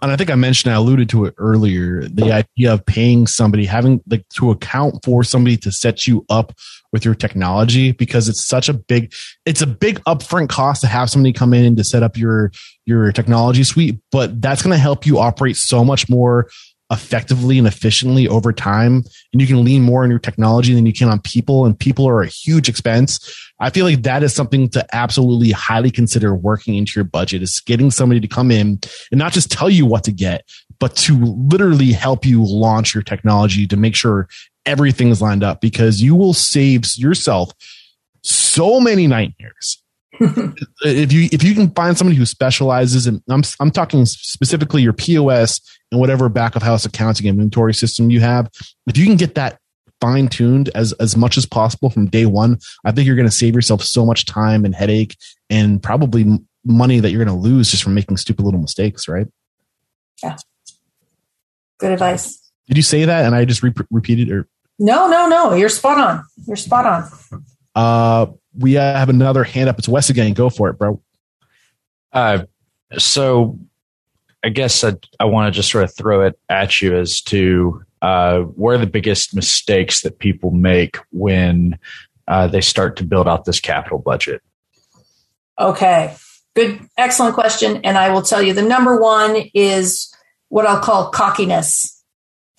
and I think I mentioned, I alluded to it earlier, the idea of paying somebody, having like to account for somebody to set you up with your technology because it's such a big, it's a big upfront cost to have somebody come in and to set up your, your technology suite, but that's going to help you operate so much more effectively and efficiently over time. And you can lean more on your technology than you can on people and people are a huge expense. I feel like that is something to absolutely highly consider working into your budget is getting somebody to come in and not just tell you what to get, but to literally help you launch your technology to make sure everything's lined up because you will save yourself so many nightmares if you if you can find somebody who specializes in I'm I'm talking specifically your POS and whatever back of house accounting inventory system you have, if you can get that fine tuned as as much as possible from day one, I think you're going to save yourself so much time and headache and probably money that you're going to lose just from making stupid little mistakes, right? Yeah. Good advice. Did you say that and I just re- repeated or No, no, no, you're spot on. You're spot on. Uh we have another hand up. It's Wes again. Go for it, bro. Uh, so I guess I, I want to just sort of throw it at you as to uh, where are the biggest mistakes that people make when uh, they start to build out this capital budget? Okay, good, excellent question. And I will tell you the number one is what I'll call cockiness.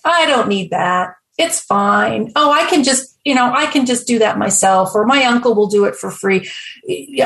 I don't need that. It's fine. Oh, I can just you know, I can just do that myself, or my uncle will do it for free.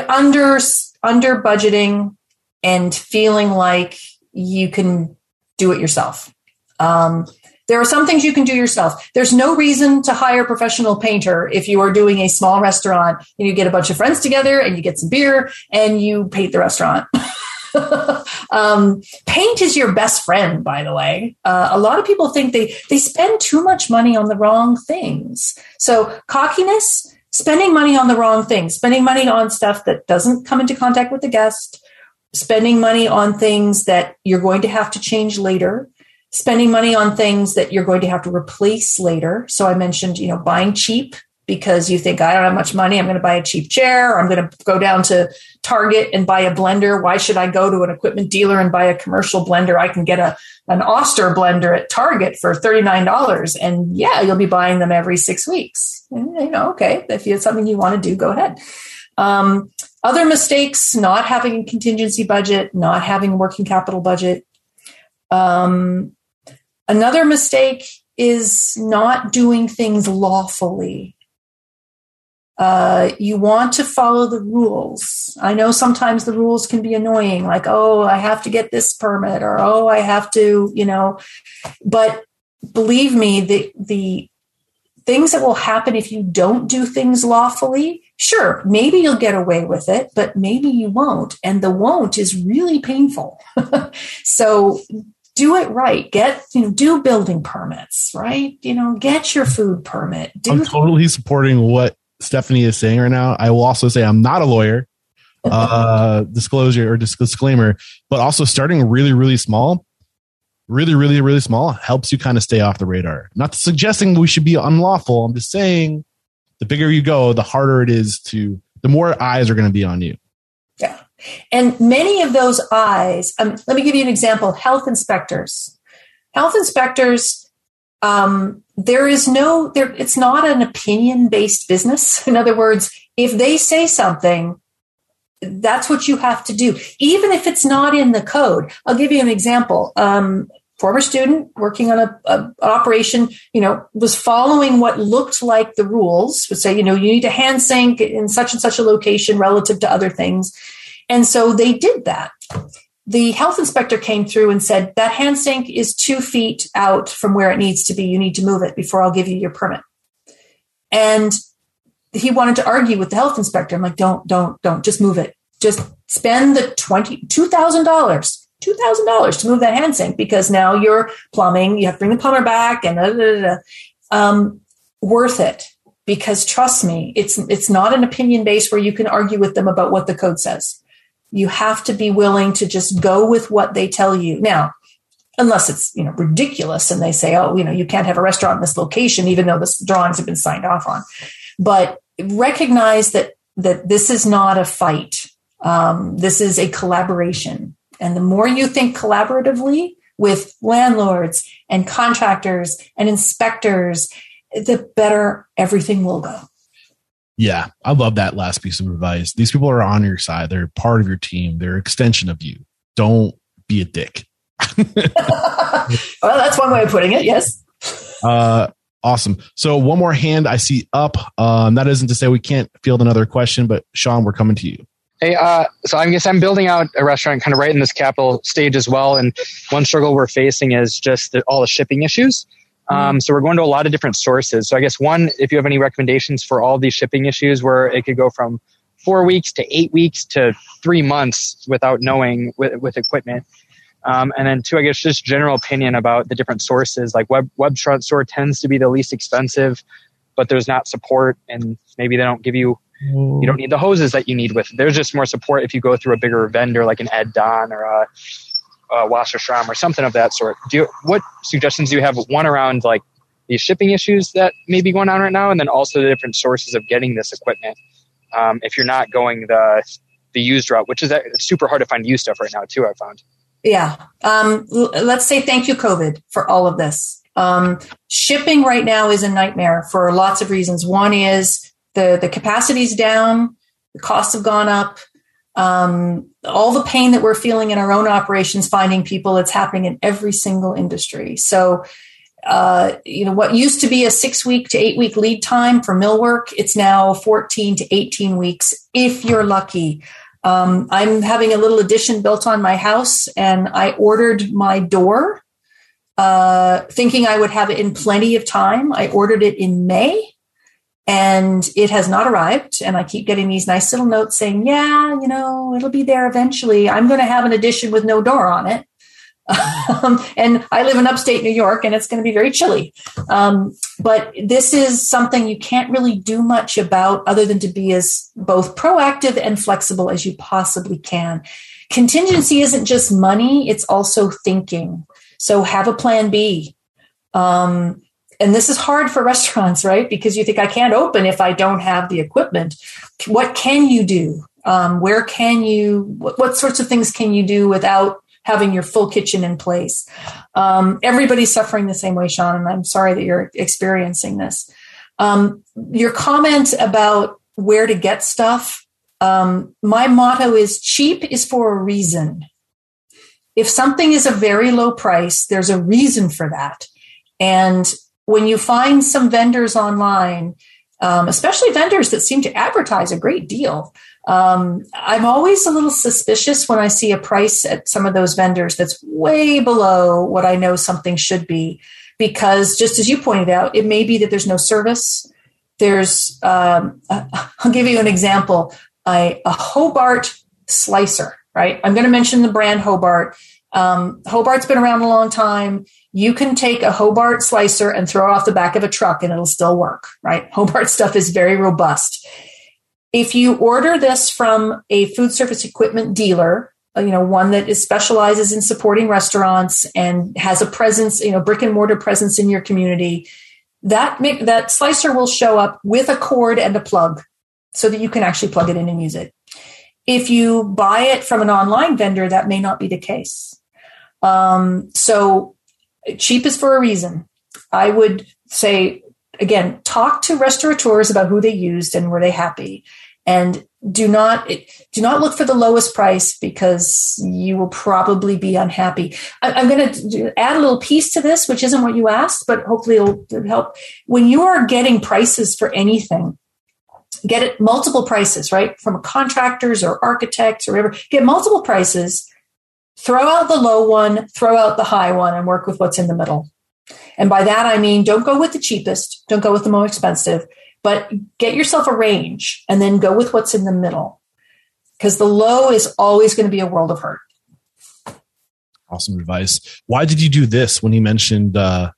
Under under budgeting and feeling like you can do it yourself. Um, there are some things you can do yourself. There's no reason to hire a professional painter if you are doing a small restaurant and you get a bunch of friends together and you get some beer and you paint the restaurant. *laughs* *laughs* um, paint is your best friend, by the way. Uh, a lot of people think they they spend too much money on the wrong things. So cockiness, spending money on the wrong things, spending money on stuff that doesn't come into contact with the guest, spending money on things that you're going to have to change later. Spending money on things that you're going to have to replace later. So i mentioned you know buying cheap because you think I don't have much money. I'm going to buy a cheap chair. Or I'm going to go down to Target and buy a blender. Why should I go to an equipment dealer and buy a commercial blender? I can get a an Oster blender at Target for thirty nine dollars, and yeah, you'll be buying them every six weeks. And, you know, okay, if it's something you want to do, go ahead. Um, other mistakes: not having a contingency budget, not having a working capital budget. Um, another mistake is not doing things lawfully. Uh, you want to follow the rules. I know sometimes the rules can be annoying, like, oh, I have to get this permit, or oh, I have to, you know, but believe me, the the things that will happen if you don't do things lawfully. Sure, maybe you'll get away with it, but maybe you won't. And the won't is really painful. *laughs* so do it right. Get, you know, do building permits, right? You know, get your food permit. Do I'm totally supporting what Stephanie is saying right now. I will also say I'm not a lawyer. *laughs* Uh, disclosure or disclaimer, but also starting really, really small really, really, really small helps you kind of stay off the radar. Not suggesting we should be unlawful. I'm just saying the bigger you go, the harder it is to, the more eyes are going to be on you. Yeah. And many of those eyes, um, let me give you an example health inspectors. Health inspectors, um, there is no, there, it's not an opinion based business. *laughs* In other words, if they say something, that's what you have to do, even if it's not in the code. I'll give you an example. Um, former student working on a, a, an operation, you know, was following what looked like the rules, would say, you know, you need to hand sink in such and such a location relative to other things. And so they did that. The health inspector came through and said, that hand sink is two feet out from where it needs to be. You need to move it before I'll give you your permit. And he wanted to argue with the health inspector. I'm like, don't, don't, don't, just move it. Just spend the twenty two thousand dollars $2,000 to move that hand sink because now you're plumbing, you have to bring the plumber back and um, worth it because trust me, it's, it's not an opinion base where you can argue with them about what the code says. You have to be willing to just go with what they tell you. Now, unless it's, you know, ridiculous and they say, oh, you know, you can't have a restaurant in this location, even though the drawings have been signed off on. But recognize that, that this is not a fight. Um, this is a collaboration and the more you think collaboratively with landlords and contractors and inspectors, the better everything will go. Yeah, I love that last piece of advice. These people are on your side. They're part of your team. They're extension of you. Don't be a dick. *laughs* well, that's one way of putting it. Yes. Uh, awesome. So one more hand I see up. Um, that isn't to say we can't field another question, but Sean, we're coming to you. Hey, uh, so I guess I'm building out a restaurant kind of right in this capital stage as well. And one struggle we're facing is just the, all the shipping issues. Mm-hmm. Um, so we're going to a lot of different sources. So I guess one, if you have any recommendations for all these shipping issues where it could go from four weeks to eight weeks to three months without knowing with, with equipment. Um, and then two, I guess just general opinion about the different sources. Like WebstaurantStore tends to be the least expensive, but there's not support, and maybe they don't give you you don't need the hoses that you need with. There's just more support if you go through a bigger vendor like an Ed Don or a, a Wasserstrom or something of that sort. Do you, what suggestions do you have? One around like these shipping issues that may be going on right now, and then also the different sources of getting this equipment. Um, if you're not going the the used route, which is it's super hard to find used stuff right now too. I found. Yeah. Um, let's say thank you, COVID, for all of this. Um, shipping right now is a nightmare for lots of reasons. One is the the capacity's down, the costs have gone up. Um, all the pain that we're feeling in our own operations, finding people, it's happening in every single industry. So, uh, you know, what used to be a six week to eight week lead time for millwork, it's now 14 to 18 weeks if you're lucky. Um, I'm having a little addition built on my house, and I ordered my door uh, thinking I would have it in plenty of time. I ordered it in May and it has not arrived. And I keep getting these nice little notes saying, yeah, you know, it'll be there eventually. I'm going to have an edition with no door on it. *laughs* Um, and I live in upstate New York and it's going to be very chilly. Um, but this is something you can't really do much about other than to be as both proactive and flexible as you possibly can. Contingency isn't just money, it's also thinking. So have a plan B. Um, and this is hard for restaurants, right? Because you think I can't open if I don't have the equipment. What can you do? Um, where can you? What, what, sorts of things can you do without having your full kitchen in place? Um, everybody's suffering the same way, Sean, and I'm sorry that you're experiencing this. Um, your comment about where to get stuff. Um, my motto is cheap is for a reason. If something is a very low price, there's a reason for that. And when you find some vendors online, um, especially vendors that seem to advertise a great deal, um, I'm always a little suspicious when I see a price at some of those vendors that's way below what I know something should be. because just as you pointed out, it may be that there's no service. There's, um, *laughs* I'll give you an example a, a Hobart slicer, right? I'm going to mention the brand Hobart. Um, Hobart's been around a long time. You can take a Hobart slicer and throw it off the back of a truck and it'll still work, right? *laughs* Hobart stuff is very robust. If you order this from a food service equipment dealer, uh, you know, one that is specializes in supporting restaurants and has a presence, you know, brick and mortar presence in your community, that make, that slicer will show up with a cord and a plug so that you can actually plug it in and use it. If you buy it from an online vendor, that may not be the case. Um, so cheap is for a reason. I would say again, talk to restaurateurs about who they used and were they happy, and do not do not look for the lowest price because you will probably be unhappy. I, am going to add a little piece to this, which isn't what you asked, but hopefully it'll help. When you are getting prices for anything, get it multiple prices, right? From contractors or architects or whatever. Get multiple prices. Throw out the low one, throw out the high one, and work with what's in the middle. And by that I mean don't go with the cheapest, don't go with the most expensive, but get yourself a range and then go with what's in the middle. Because the low is always going to be a world of hurt. Awesome advice. Why did you do this when he mentioned uh,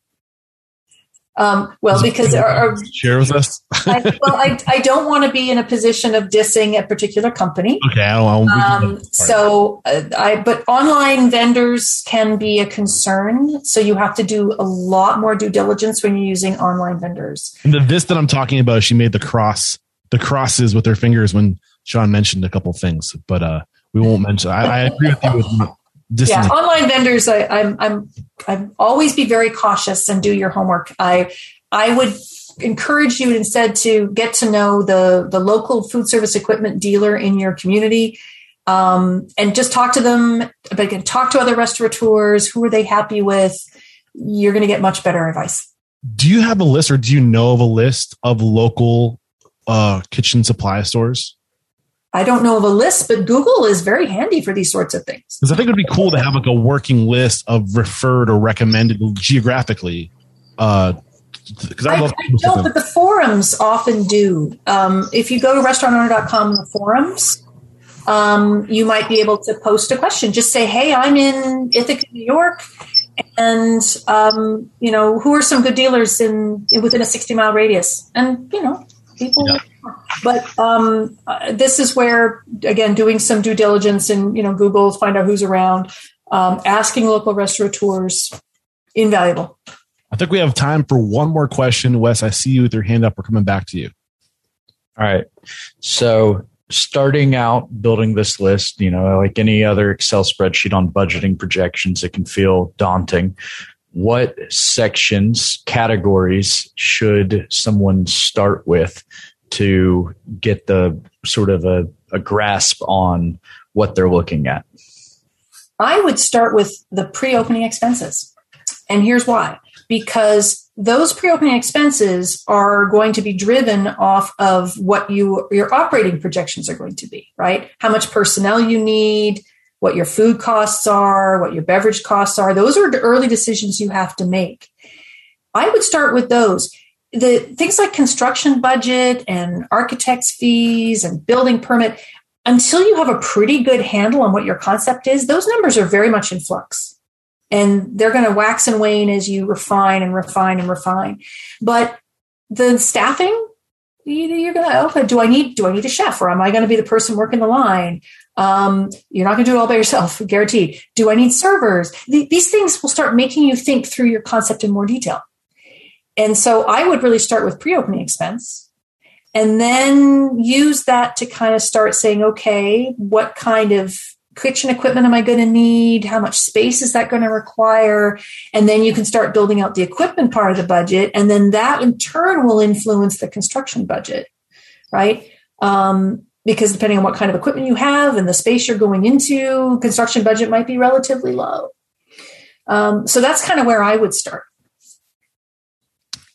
um, well, because our, our, *laughs* share with us. I, well, I, I don't want to be in a position of dissing a particular company. Okay, I don't, um, so uh, I but online vendors can be a concern. So you have to do a lot more due diligence when you're using online vendors. And the this that I'm talking about, she made the cross, the crosses with her fingers when Sean mentioned a couple things, but uh, we won't mention. I, I agree with you with yeah, online vendors. I, I'm I'm I'm always be very cautious and do your homework. I I would encourage you instead to get to know the the local food service equipment dealer in your community. Um, and just talk to them. But again, talk to other restaurateurs. Who are they happy with? You're going to get much better advice. Do you have a list, or do you know of a list of local uh, kitchen supply stores? I don't know of a list, but Google is very handy for these sorts of things. Because I think it would be cool to have like a working list of referred or recommended geographically. Uh, because I, I, I don't, but the forums often do. Um, if you go to restaurantowner.com, in the forums, um, you might be able to post a question. Just say, "Hey, I'm in Ithaca, New York, and um, you know, who are some good dealers in, in within a 60 mile radius?" And you know, people yeah. But um, uh, this is where, again, doing some due diligence and you know Google find out who's around, um, asking local restaurateurs, invaluable. I think we have time for one more question, Wes. I see you with your hand up. We're coming back to you. All right. So starting out building this list, you know, like any other Excel spreadsheet on budgeting projections, it can feel daunting. What sections, categories should someone start with to get the sort of a, a grasp on what they're looking at? I would start with the pre opening expenses. And here's why because those pre opening expenses are going to be driven off of what you, your operating projections are going to be, right? How much personnel you need, what your food costs are, what your beverage costs are. Those are the early decisions you have to make. I would start with those the things like construction budget and architect's fees and building permit until you have a pretty good handle on what your concept is those numbers are very much in flux. And they're going to wax and wane as you refine and refine and refine. But the staffing you're going to okay do i need do i need a chef or am i going to be the person working the line? Um, you're not going to do it all by yourself *laughs* guaranteed. Do i need servers? These things will start making you think through your concept in more detail and so I would really start with pre opening expense and then use that to kind of start saying, okay, what kind of kitchen equipment am I going to need? How much space is that going to require? And then you can start building out the equipment part of the budget. And then that in turn will influence the construction budget, right? Um, because depending on what kind of equipment you have and the space you're going into, construction budget might be relatively low. Um, so that's kind of where I would start.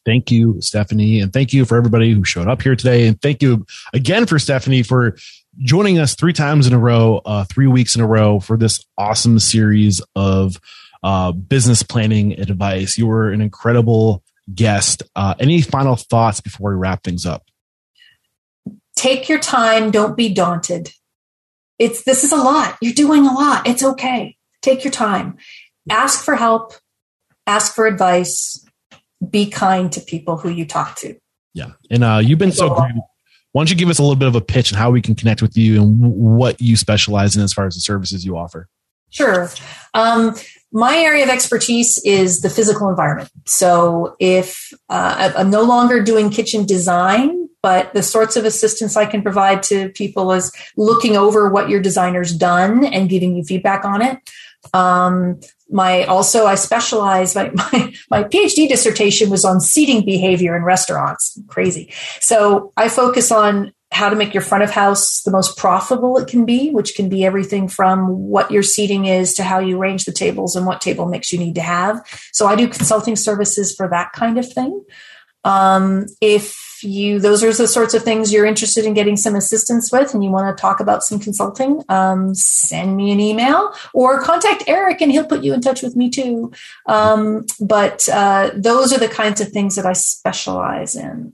Thank you, Stephanie. And thank you for everybody who showed up here today. And thank you again for Stephanie for joining us three times in a row, uh, three weeks in a row for this awesome series of uh, business planning advice. You were an incredible guest. Uh, any final thoughts before we wrap things up? Take your time. Don't be daunted. It's this is a lot. You're doing a lot. It's okay. Take your time. Ask for help. Ask for advice. Be kind to people who you talk to. Yeah, and uh, you've been so great. Why don't you give us a little bit of a pitch and how we can connect with you and what you specialize in as far as the services you offer? Sure. Um, my area of expertise is the physical environment. So if uh, I'm no longer doing kitchen design, but the sorts of assistance I can provide to people is looking over what your designer's done and giving you feedback on it. Um, my also I specialize my, *laughs* my my PhD dissertation was on seating behavior in restaurants. Crazy. So I focus on how to make your front of house the most profitable it can be, which can be everything from what your seating is to how you arrange the tables and what table mix you need to have. So I do consulting services for that kind of thing. Um, if you those are the sorts of things you're interested in getting some assistance with and you want to talk about some consulting um, send me an email or contact eric and he'll put you in touch with me too um, but uh, those are the kinds of things that i specialize in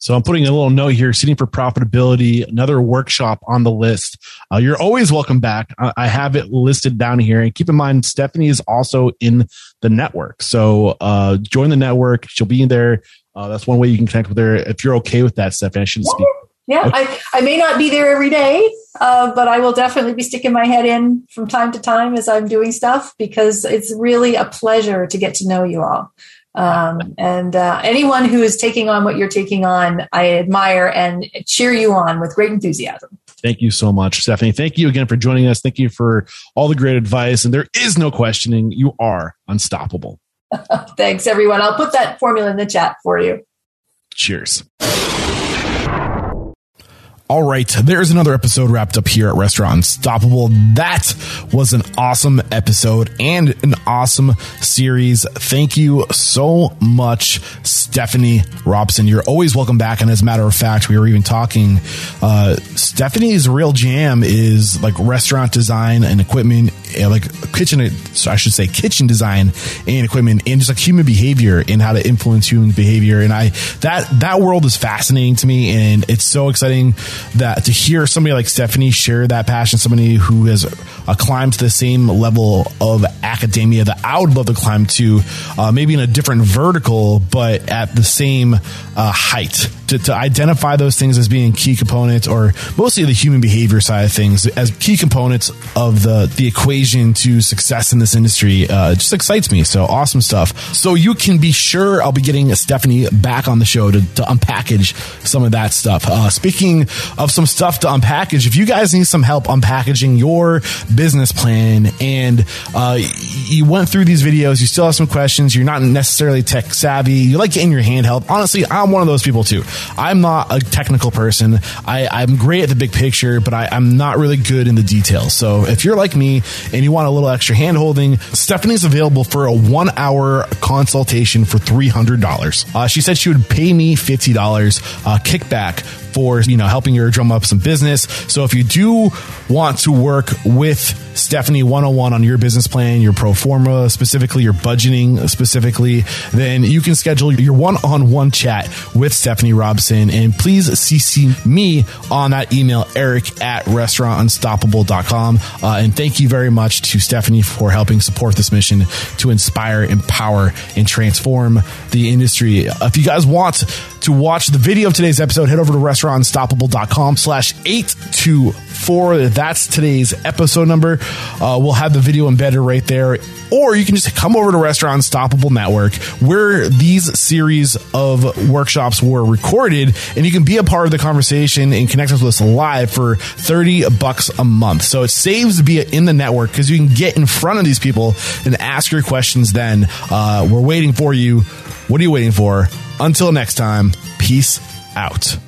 so I'm putting a little note here, Sitting for profitability, another workshop on the list. Uh, you're always welcome back. I have it listed down here. And keep in mind, Stephanie is also in the network. So uh, join the network. She'll be there. Uh, that's one way you can connect with her. If you're okay with that, Stephanie, I shouldn't speak. Yeah, okay. I, I may not be there every day, uh, but I will definitely be sticking my head in from time to time as I'm doing stuff because it's really a pleasure to get to know you all. Um, and uh, anyone who is taking on what you're taking on, I admire and cheer you on with great enthusiasm. Thank you so much, Stephanie. Thank you again for joining us. Thank you for all the great advice. And there is no questioning, you are unstoppable. *laughs* Thanks, everyone. I'll put that formula in the chat for you. Cheers. All right, there's another episode wrapped up here at Restaurant Unstoppable. That was an awesome episode and an awesome series. Thank you so much, Stephanie Robson. You're always welcome back. And as a matter of fact, we were even talking, uh, Stephanie's real jam is like restaurant design and equipment, eh, like kitchen, so I should say kitchen design and equipment and just like human behavior and how to influence human behavior. And I, that, that world is fascinating to me and it's so exciting that to hear somebody like Stephanie share that passion, somebody who has uh, climbed to the same level of academia that I would love to climb to, uh, maybe in a different vertical, but at the same uh, height. To, to, identify those things as being key components, or mostly the human behavior side of things, as key components of the the equation to success in this industry, uh, just excites me. So awesome stuff. So you can be sure I'll be getting Stephanie back on the show to, to unpackage some of that stuff. Uh, speaking of some stuff to unpackage. If you guys need some help unpackaging your business plan and uh, you went through these videos, you still have some questions, you're not necessarily tech savvy, you like getting your hand help. Honestly, I'm one of those people too. I'm not a technical person. I, I'm great at the big picture, but I, I'm not really good in the details. So if you're like me and you want a little extra hand holding, Stephanie's available for a one hour consultation for $300. Uh, she said she would pay me $50 uh, kickback for you know helping your drum up some business. So if you do want to work with Stephanie 101 on your business plan, your pro forma specifically, your budgeting specifically, then you can schedule your one-on-one chat with Stephanie Robson and please CC me on that email, Eric at restaurantunstoppable.com. Uh, and thank you very much to Stephanie for helping support this mission to inspire, empower, and transform the industry. If you guys want to watch the video of today's episode, head over to restaurantunstoppable.com slash 824. That's today's episode number. Uh, we'll have the video embedded right there. Or you can just come over to Restaurant Unstoppable Network where these series of workshops were recorded and you can be a part of the conversation and connect with us live for 30 bucks a month. So it saves to be in the network because you can get in front of these people and ask your questions then. Uh, we're waiting for you. What are you waiting for? Until next time, peace out.